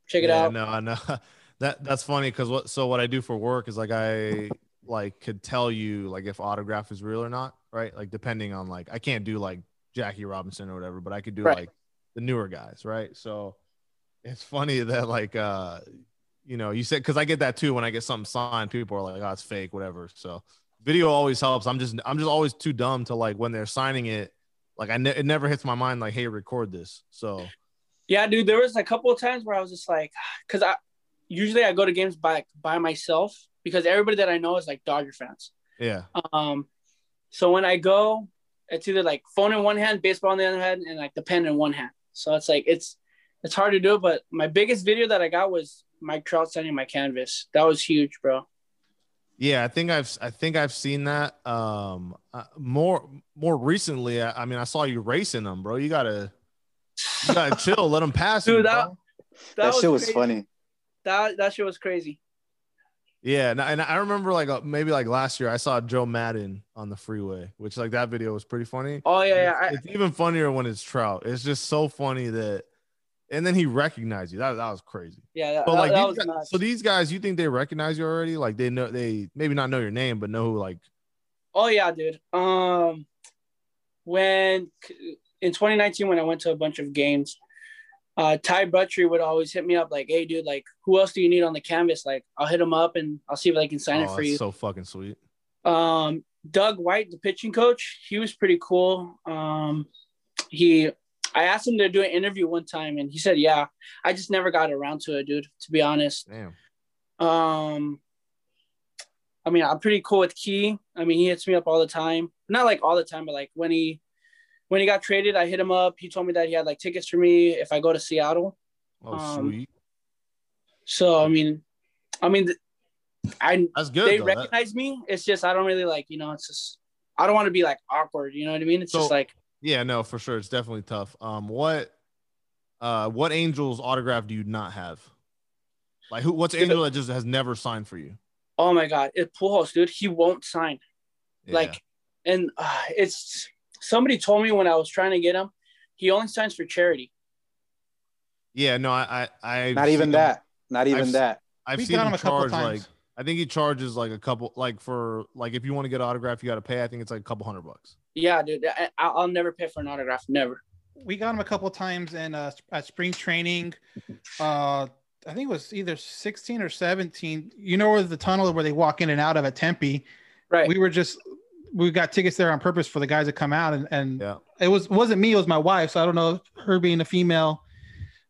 Check it yeah, out. No, I know that that's funny because what so what I do for work is like I like could tell you like if autograph is real or not, right? Like depending on like I can't do like Jackie Robinson or whatever, but I could do Right. like the newer guys, right? So it's funny that like uh you know you said because I get that too when I get something signed, people are like, oh, it's fake, whatever. So video always helps. I'm just I'm just always too dumb to like when they're signing it, like I ne- it never hits my mind like, hey, record this. So Yeah, dude, there was a couple of times where I was just like, because I usually I go to games by by myself because everybody that I know is like Dodger fans. yeah, Um, so when I go, it's either like phone in one hand, baseball in the other hand, and like the pen in one hand. So it's like it's it's hard to do. But my biggest video that I got was Mike Trout signing my canvas. That was huge, bro. Yeah, I think I've I think I've seen that. Um, uh, more more recently. I, I mean, I saw you racing them, bro. You gotta you gotta chill, let them pass. Dude, you, that- bro. That, shit was crazy. funny. That that shit was crazy. Yeah, and, I- and I remember like uh, maybe like last year I saw Joe Maddon on the freeway, which like that video was pretty funny. Oh yeah, yeah. I, It's even funnier when it's Trout. It's just so funny that, and then he recognized you. That that was crazy. yeah. That, that- like that these was guys, nuts. so these guys, you think they recognize you already? Like they know they maybe not know your name, but know who like Oh yeah, dude. Um, when in 2019 when I went to a bunch of games, uh, Ty Buttrey would always hit me up like, "Hey, dude, like, who else do you need on the canvas? Like, I'll hit him up and I'll see if I can sign it oh, for that's you." so fucking sweet. Um, Doug White, the pitching coach, he was pretty cool. Um, he, I asked him to do an interview one time, and he said, "Yeah." I just never got around to it, dude. To be honest. Damn. Um, I mean, I'm pretty cool with Key. I mean, he hits me up all the time. Not like all the time, but like when he when he got traded, I hit him up. He told me that he had like tickets for me if I go to Seattle. Oh, Um, sweet. So I mean, I mean, I That's good. they though. That- recognize me. It's just I don't really like you know. It's just I don't want to be like awkward. You know what I mean? It's So- just like Yeah, no, for sure. It's definitely tough. Um, what, uh, what Angels autograph do you not have? Like who? What's Angel that just has never signed for you? oh my god, it Pujols, dude. He won't sign. Yeah. Like, and uh, it's somebody told me when I was trying to get him, he only signs for charity. yeah, no, I, I, I Not even that. Not even I've- that. I've we seen got him him a couple charge times. like I think he charges like a couple like for like if you want to get an autograph you got to pay I think it's like a couple hundred bucks. Yeah, dude. I, I- I'll never pay for an autograph. Never. we got him a couple times in uh, at spring training. Uh, I think it was either 16 or 17. You know where the tunnel where they walk in and out of at Tempe. Right. We were just we got tickets there on purpose for the guys that come out, and and Yeah. it was wasn't me, it was my wife. So I don't know if her being a female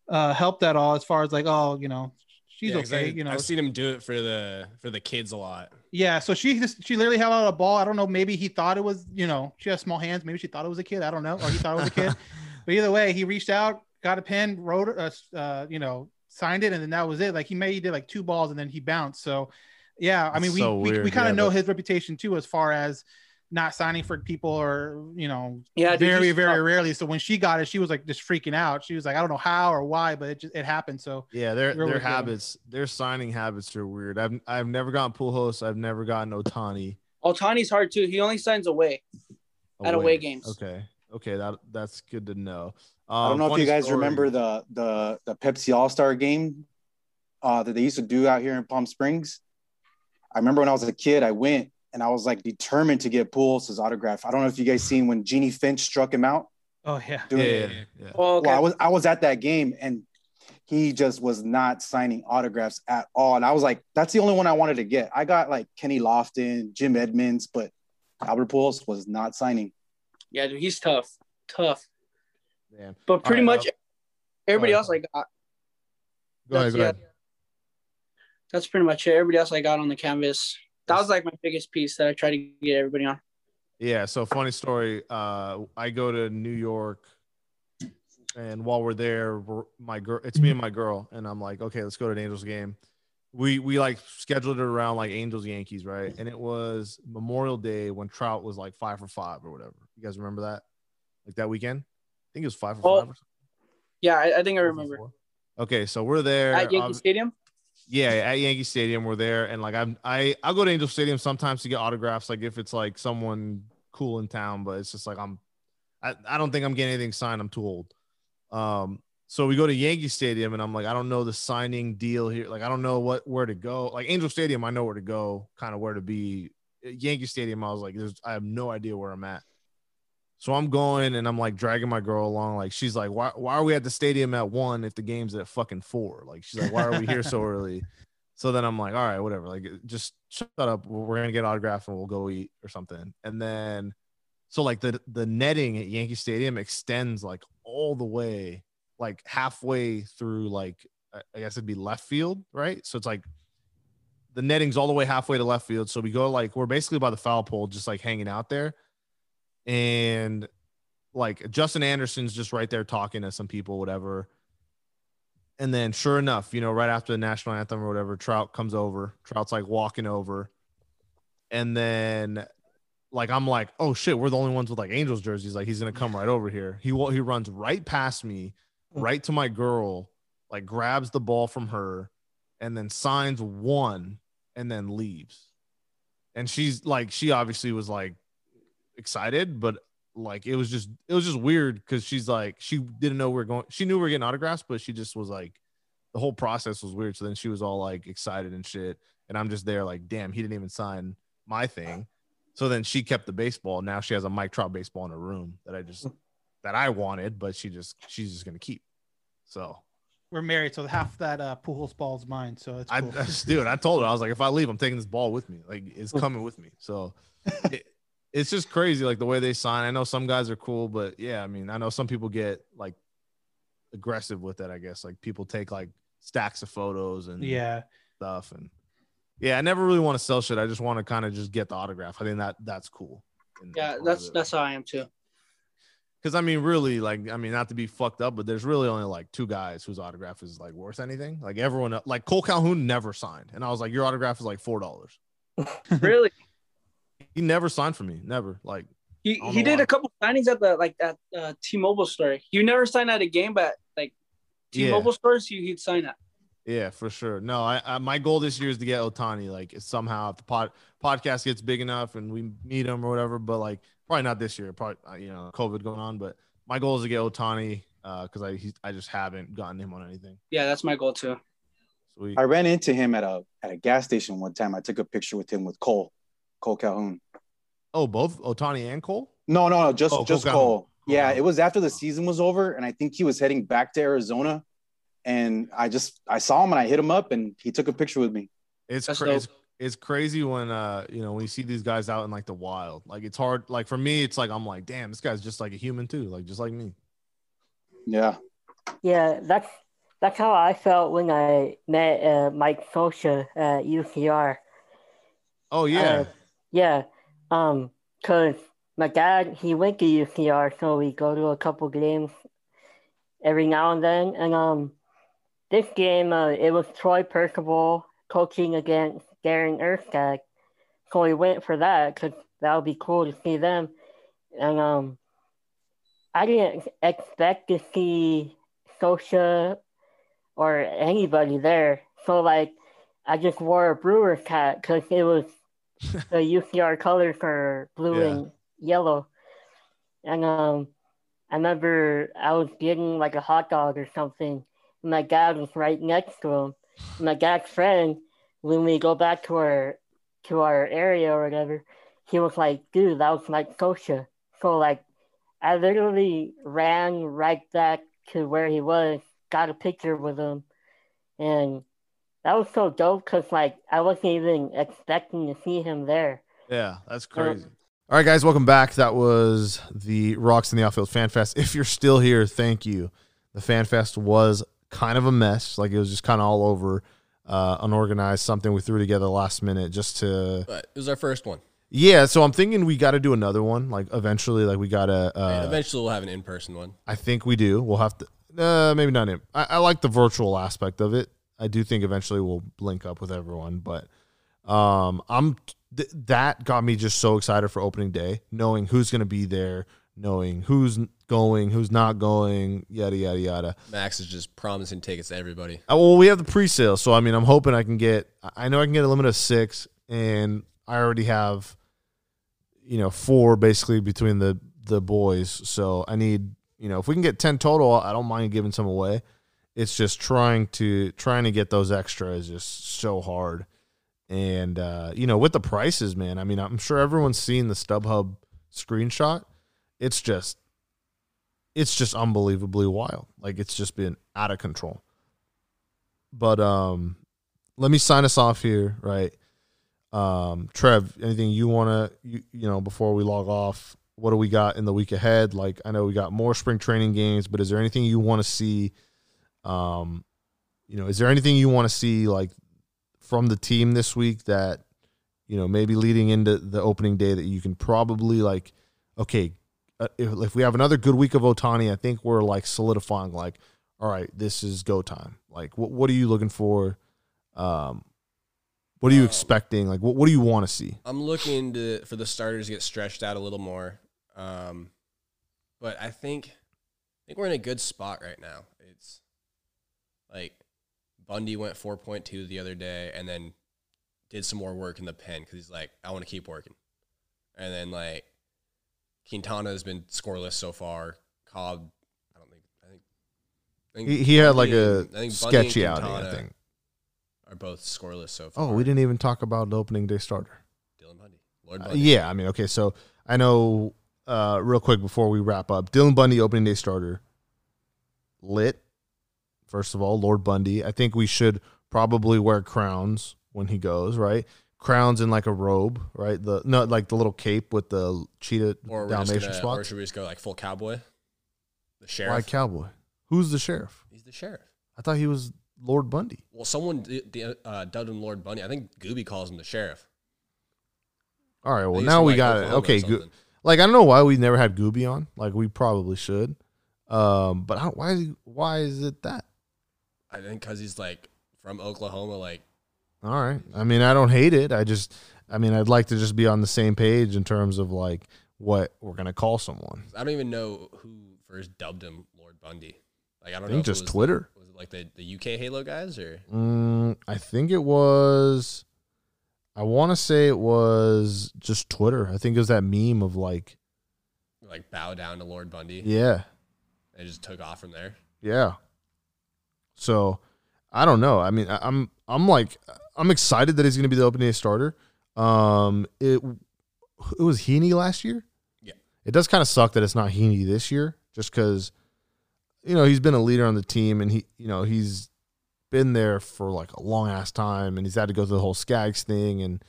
uh, helped at all as far as like oh you know she's Yeah, 'cause okay I, you know I've seen him do it for the for the kids a lot. yeah, so she just she literally held out a ball. I don't know. Maybe he thought it was, you know, she has small hands. Maybe she thought it was a kid. I don't know, or he thought it was a kid. but either way, he reached out, got a pen, wrote, uh, uh, you know, signed it, and then that was it. Like he made he did like two balls, and then he bounced. So yeah, I mean, That's we we, we kind of yeah, know but- his reputation too, as far as not signing for people or you know, Yeah, very he's very tough. rarely. So when she got it, she was like just freaking out. She was like, I don't know how or why, but it just it happened. So Yeah, their Really their good. habits, their signing habits are weird. I've I've never gotten Pujols. I've never gotten Ohtani. ohtani's hard too. He only signs away. At away games. Okay, okay, that that's good to know. I don't Um, know if you guys story- remember the the the Pepsi All Star game uh, that they used to do out here in Palm Springs. I remember when I was a kid, I went and I was like determined to get Pujols' autograph. I don't know if you guys seen when Jennie Finch struck him out. oh yeah, Yeah, Doing yeah, yeah. Oh, okay. Well, I was I was at that game and he just was not signing autographs at all. And I was like, that's the only one I wanted to get. I got like Kenny Lofton, Jim Edmonds, but Albert Pujols was not signing. yeah, dude. He's tough. Tough. Man. But pretty All right, much everybody All else I got. Go ahead, That's- go yeah. ahead. That's pretty much it. Everybody else I got on the canvas. That was like my biggest piece that I tried to get everybody on. Yeah, so funny story. Uh, I go to New York, and while we're there, we're, my girl, it's me and my girl, and I'm like, okay, let's go to an Angels game. We we like scheduled it around like Angels Yankees, right? And it was Memorial Day when Trout was like five for five or whatever. You guys remember that? Like that weekend? I think it was five for Oh, five. Or something. Yeah, I, I think I remember. Okay, so we're there. At Yankee um, Stadium. Yeah, at Yankee Stadium, we're there, and like I'm, I, I'll go to Angel Stadium sometimes to get autographs, like if it's like someone cool in town, but it's just like I'm, I, I don't think I'm getting anything signed. I'm too old. Um, so we go to Yankee Stadium, and I'm like, I don't know the signing deal here. Like I don't know what where to go. Like Angel Stadium, I know where to go, kind of where to be. Yankee Stadium, I was like, there's, I have no idea where I'm at. So I'm going and I'm like dragging my girl along. Like she's like, why, why are we at the stadium at one if the game's at fucking four? Like she's like, why are we here so early? So then I'm like, all right, whatever. Like uh, just shut up. We're gonna get autograph and we'll go eat or something. And then so like the the netting at Yankee Stadium extends like all the way, like halfway through like I- I guess it'd be left field, right? So it's like the netting's all the way halfway to left field. So we go like we're basically by the foul pole, just like hanging out there. And like Justin Anderson's just right there talking to some people, whatever. And then sure enough, you know, right after the national anthem or whatever, Trout comes over. Trout's like walking over. And then like I'm like, oh shit, we're the only ones with like Angels jerseys. Like he's gonna come right over here. He he runs right past me, mm. right to my girl, like grabs the ball from her, and then signs one, and then leaves. And she's like, she obviously was like excited, but like it was just it was just weird because she's like she didn't know we are going. She knew we are getting autographs, but she just was like, the whole process was weird. So then she was all like excited and shit, and I'm just there like, damn, he didn't even sign my thing. So then she kept the baseball. Now she has a Mike Trout baseball in her room that I just that I wanted, but she just she's just gonna keep. So we're married, so half that uh, Pujols ball is mine. So it's I, cool. I just- dude, I told her I was like, if I leave, I'm taking this ball with me. Like it's coming with me. So it, it's just crazy, like the way they sign. I know some guys are cool, but yeah, I mean, I know some people get like aggressive with it. I guess like people take like stacks of photos and yeah, stuff, and yeah, I never really want to sell shit. I just want to kind of just get the autograph. I think that that's cool. Yeah, that's that's how I am too. Because I mean, really, like, I mean, not to be fucked up, but there's really only like two guys whose autograph is like worth anything. Like everyone, like Kole Calhoun never signed, and I was like, your autograph is like four dollars. Really? He never signed for me. Never. Like He he did why. a couple signings at the like at uh, T-Mobile store. He never signed at a game, but like T-Mobile stores, he, he'd sign at. Yeah, for sure. No, I, I my goal this year is to get Ohtani. Like somehow, if the pod podcast gets big enough and we meet him or whatever, but like probably not this year. Probably uh, you know COVID going on, but my goal is to get Ohtani because I he, I just haven't gotten him on anything. Yeah, that's my goal too. Sweet. I ran into him at a at a gas station one time. I took a picture with him with Kole, Kole Calhoun. Oh, both Ohtani and Kole. No, no, no, just Oh, just Calhoun. Kole. Yeah, Calhoun. it was after the season was over, and I think he was heading back to Arizona. And I just I saw him and I hit him up, and he took a picture with me. It's crazy. It's, it's crazy when uh you know when you see these guys out in like the wild. Like it's hard. Like for me, it's like I'm like, damn, this guy's just like a human too. Like just like me. Yeah, Yeah, that's that's how I felt when I met uh, Mike Scioscia at UCR. Oh yeah. Uh, yeah, um, cause my dad he went to UCR, so we go to a couple games every now and then. And um, this game uh, it was Troy Percival coaching against Darin Erstad, so we went for that because that would be cool to see them. And um, I didn't expect to see Scioscia or anybody there, so like I just wore a Brewers hat because it was the UCR colors for blue Yeah. and yellow. And um, I remember I was getting like a hot dog or something. And my dad was right next to him. And my dad's friend, when we go back to our to our area or whatever, he was like, "Dude, that was Mike Scioscia." So like, I literally ran right back to where he was, got a picture with him, and that was so dope because like I wasn't even expecting to see him there. Yeah, that's crazy. All right, guys, welcome back. That was the Rocks in the Outfield Fan Fest. If you're still here, thank you. The Fan Fest was kind of a mess. Like it was just kind of all over, uh, unorganized, something we threw together last minute just to. But it was our first one. Yeah, so I'm thinking we got to do another one. Like eventually, like we got to. And Uh, eventually, we'll have an in-person one. I think we do. We'll have to. Uh, maybe not him. I, I like the virtual aspect of it. I do think eventually we'll link up with everyone, but um, I'm th- that got me just so excited for opening day, knowing who's going to be there, knowing who's going, who's not going, yada yada yada. Max is just promising tickets to everybody. Uh, well, we have the pre-sale, so I mean, I'm hoping I can get. I know I can get a limit of six, and I already have, you know, four basically between the the boys. So I need, you know, if we can get ten total, I don't mind giving some away. It's just trying to trying to get those extra is just so hard, and uh, you know, with the prices, man. I mean, I'm sure everyone's seen the StubHub screenshot. It's just, it's just unbelievably wild. Like it's just been out of control but um let me sign us off here right um trev anything you want to you, you know before we log off what do we got in the week ahead like i know we got more spring training games but is there anything you want to see um you know is there anything you want to see like from the team this week that you know maybe leading into the opening day that you can probably like okay uh, if, if we have another good week of Ohtani i think we're like solidifying like all right, this is go time. Like, what what are you looking for? Um, what are you Um, expecting? Like, what what do you want to see? I'm looking to for the starters to get stretched out a little more. Um, but I think I think we're in a good spot right now. Like Bundy went 4.2 the other day and then did some more work in the pen because he's like, I want to keep working. And then like Quintana has been scoreless so far. Cobb, I don't think I think, I think He, he had like Bundy a and- I think sketchy outing, I think. Are both scoreless so far. Oh, we didn't even talk about the opening day starter. Dylan Bundy, Lord Uh, yeah, I mean, okay, so I know uh, real quick before we wrap up, Dylan Bundy opening day starter, lit. First of all, Lord Bundy. I think we should probably wear crowns when he goes, right? Crowns in like a robe, right? The no, like the little cape with the cheetah Or Dalmatian gonna, or should we just go like full cowboy? The Why sheriff. cowboy? Who's the sheriff? He's the sheriff. I thought he was Lord Bundy. Well, someone uh, dubbed him Lord Bundy. I think Gooby calls him the sheriff. All right, well now we like got it. Oklahoma or Okay, Go- like I don't know why we never had Gooby on. Like we probably should. Um, but why? Why is it that? I think because he's like from Oklahoma. Like All right. I mean, I don't hate it. I just I mean, I'd like to just be on the same page in terms of like what we're gonna call someone. I don't even know who first dubbed him Lord Bundy. Like I I don't know. think if it just was- Twitter. Was it like the, the UK Halo guys or Mm, I think it was. I want to say it was just Twitter. I think it was that meme of like, like bow down to Lord Bundy? yeah, It just took off from there. yeah. So I don't know. I mean, I- I'm I'm like I'm excited that he's going to be the opening day starter. Um, it it was Heaney last year. Yeah. It does kind of suck that it's not Heaney this year, just because you know he's been a leader on the team and he you know he's been there for like a long ass time and he's had to go through the whole Skaggs thing and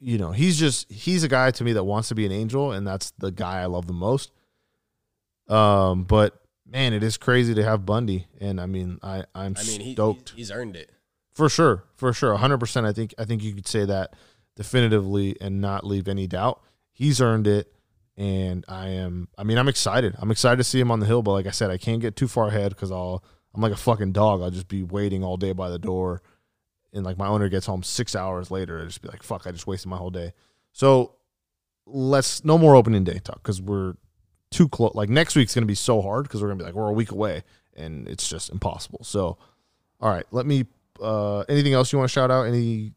you know he's just he's a guy to me that wants to be an angel and that's the guy I love the most. Um, but man, it is crazy to have Bundy and I mean I I'm I mean, he, stoked. he's, he's earned it. For sure, for sure, hundred percent. I think I think you could say that definitively and not leave any doubt. He's earned it, and I am. I mean, I'm excited. I'm excited to see him on the hill. But like I said, I can't get too far ahead because I'll. I'm like a fucking dog. I'll just be waiting all day by the door, and like my owner gets home six hours later, I just be like, "Fuck! I just wasted my whole day." So let's no more opening day talk because we're too close. Like next week's gonna be so hard because we're gonna be like we're a week away, and it's just impossible. So, all right, let me uh, anything else you want to shout out? Any?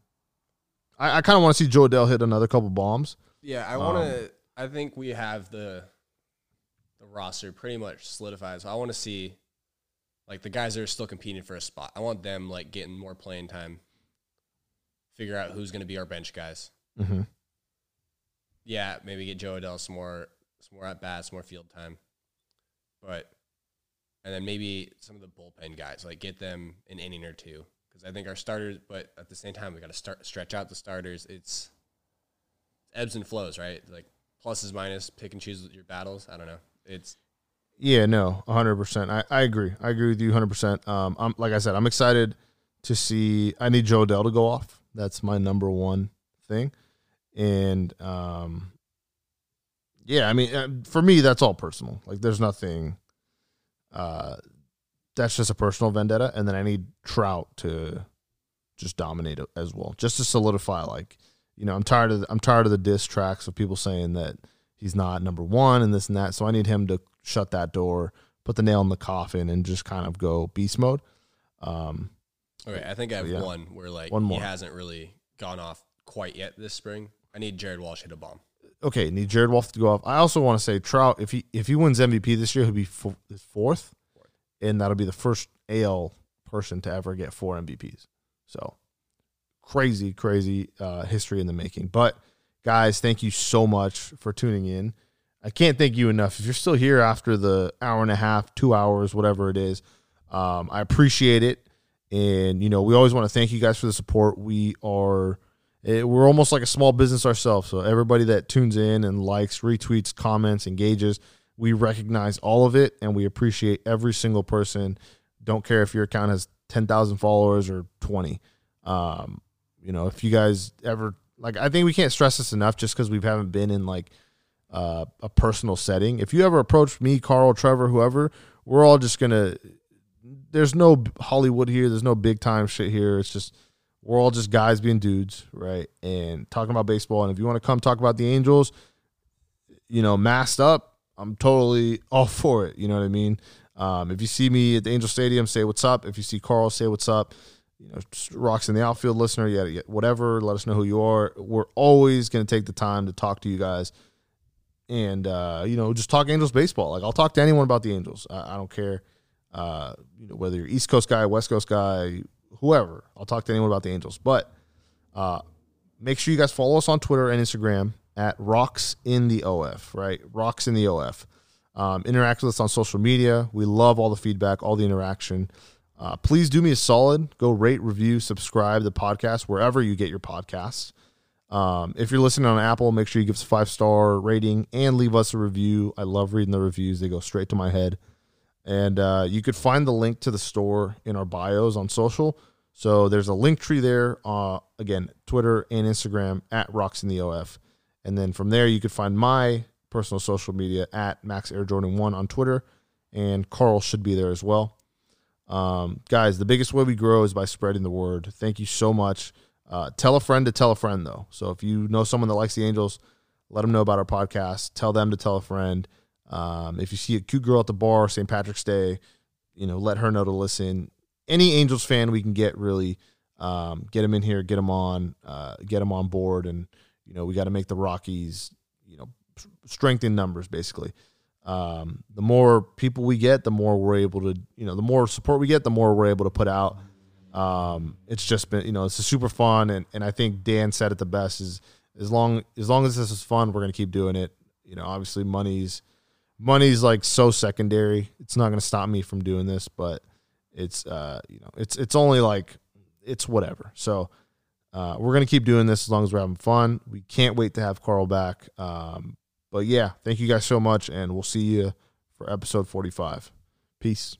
I, I kind of want to see Jo Adell hit another couple bombs. Yeah, I want to. I think we have the the roster pretty much solidified. So I want to see like the guys that are still competing for a spot. I want them like getting more playing time. Figure out who's going to be our bench guys. Mm-hmm. Yeah, maybe get Jo Adell some more more at bats, more field time. But and then maybe some of the bullpen guys, like get them an inning or two. Because I think our starters, but at the same time, we got to start stretch out the starters. It's ebbs and flows, right? Like pluses, minus, pick and choose your battles. I don't know. It's Yeah, no, hundred percent. I, I agree. I agree with you hundred percent. Um, I'm like I said, I'm excited to see. I need Jo Adell to go off. That's my number one thing, and um, yeah, I mean, uh, for me, that's all personal. Like, there's nothing. Uh, that's just a personal vendetta, and then I need Trout to just dominate as well, just to solidify. Like, you know, I'm tired of I'm tired of the diss tracks of people saying that he's not number one and this and that. So I need him to shut that door, put the nail in the coffin, and just kind of go beast mode. Um, okay. I think I have Yeah. one where like One more. he hasn't really gone off quite yet this spring. I need Jared Walsh hit a bomb. Okay, need Jared Wolf to go off. I also want to say Trout, if he if he wins MVP this year, he'll be fo- fourth, and that'll be the first AL person to ever get four MVPs. So crazy, crazy uh, history in the making. But guys, thank you so much for tuning in. I can't thank you enough. If you're still here after the hour and a half, two hours, whatever it is, um, I appreciate it. And you know, we always want to thank you guys for the support. We are it, we're almost like a small business ourselves. So everybody that tunes in and likes, retweets, comments, engages, we recognize all of it and we appreciate every single person. Don't care if your account has 10,000 followers or 20. Um, you know, if you guys ever like, I think we can't stress this enough just because we haven't been in like uh, a personal setting. If you ever approach me, Carl, Trevor, whoever, we're all just gonna. There's no Hollywood here. There's no big time shit here. It's just we're all just guys being dudes, right? And talking about baseball. And if you want to come talk about the Angels, you know, masked up, I'm totally all for it. You know what I mean? Um, if you see me at the Angel Stadium, say what's up. If you see Carl, say what's up. You know, rocks in the outfield listener, yeah, yeah, whatever. Let us know who you are. We're always going to take the time to talk to you guys, and uh, you know, just talk Angels baseball. Like I'll talk to anyone about the Angels. I, I don't care, uh, you know, whether you're East Coast guy, West Coast guy, whoever. I'll talk to anyone about the Angels. But uh, make sure you guys follow us on Twitter and Instagram at Rocks in the OF. Right, Rocks in the OF. Um, interact with us on social media. We love all the feedback, all the interaction. Uh, please do me a solid. Go rate, review, subscribe the podcast wherever you get your podcasts. Um, if you're listening on Apple, make sure you give us a five star rating and leave us a review. I love reading the reviews; they go straight to my head. And uh, you could find the link to the store in our bios on social. So there's a link tree there. Uh, again, Twitter and Instagram at Rocks in the OF. And then from there, you could find my personal social media at Max Air Jordan One on Twitter, and Carl should be there as well. Um, guys, the biggest way we grow is by spreading the word. Thank you so much. Uh, tell a friend to tell a friend though. So if you know someone that likes the Angels, let them know about our podcast. Tell them to tell a friend. Um, if you see a cute girl at the bar, St. Patrick's Day, you know, let her know to listen. Any Angels fan we can get really um, get them in here, get them on, uh, get them on board, and you know we got to make the Rockies, you know, strength in numbers basically. Um, the more people we get, the more we're able to, you know, the more support we get, the more we're able to put out. Um, it's just been, you know, it's super fun, and, and I think Dan said it the best is as long as long as this is fun, we're gonna keep doing it. You know, obviously money's money's like so secondary. It's not gonna stop me from doing this, but it's uh, you know, it's it's only like it's whatever. So uh, we're gonna keep doing this as long as we're having fun. We can't wait to have Carl back. Um, but yeah, thank you guys so much, and we'll see you for episode forty-five. Peace.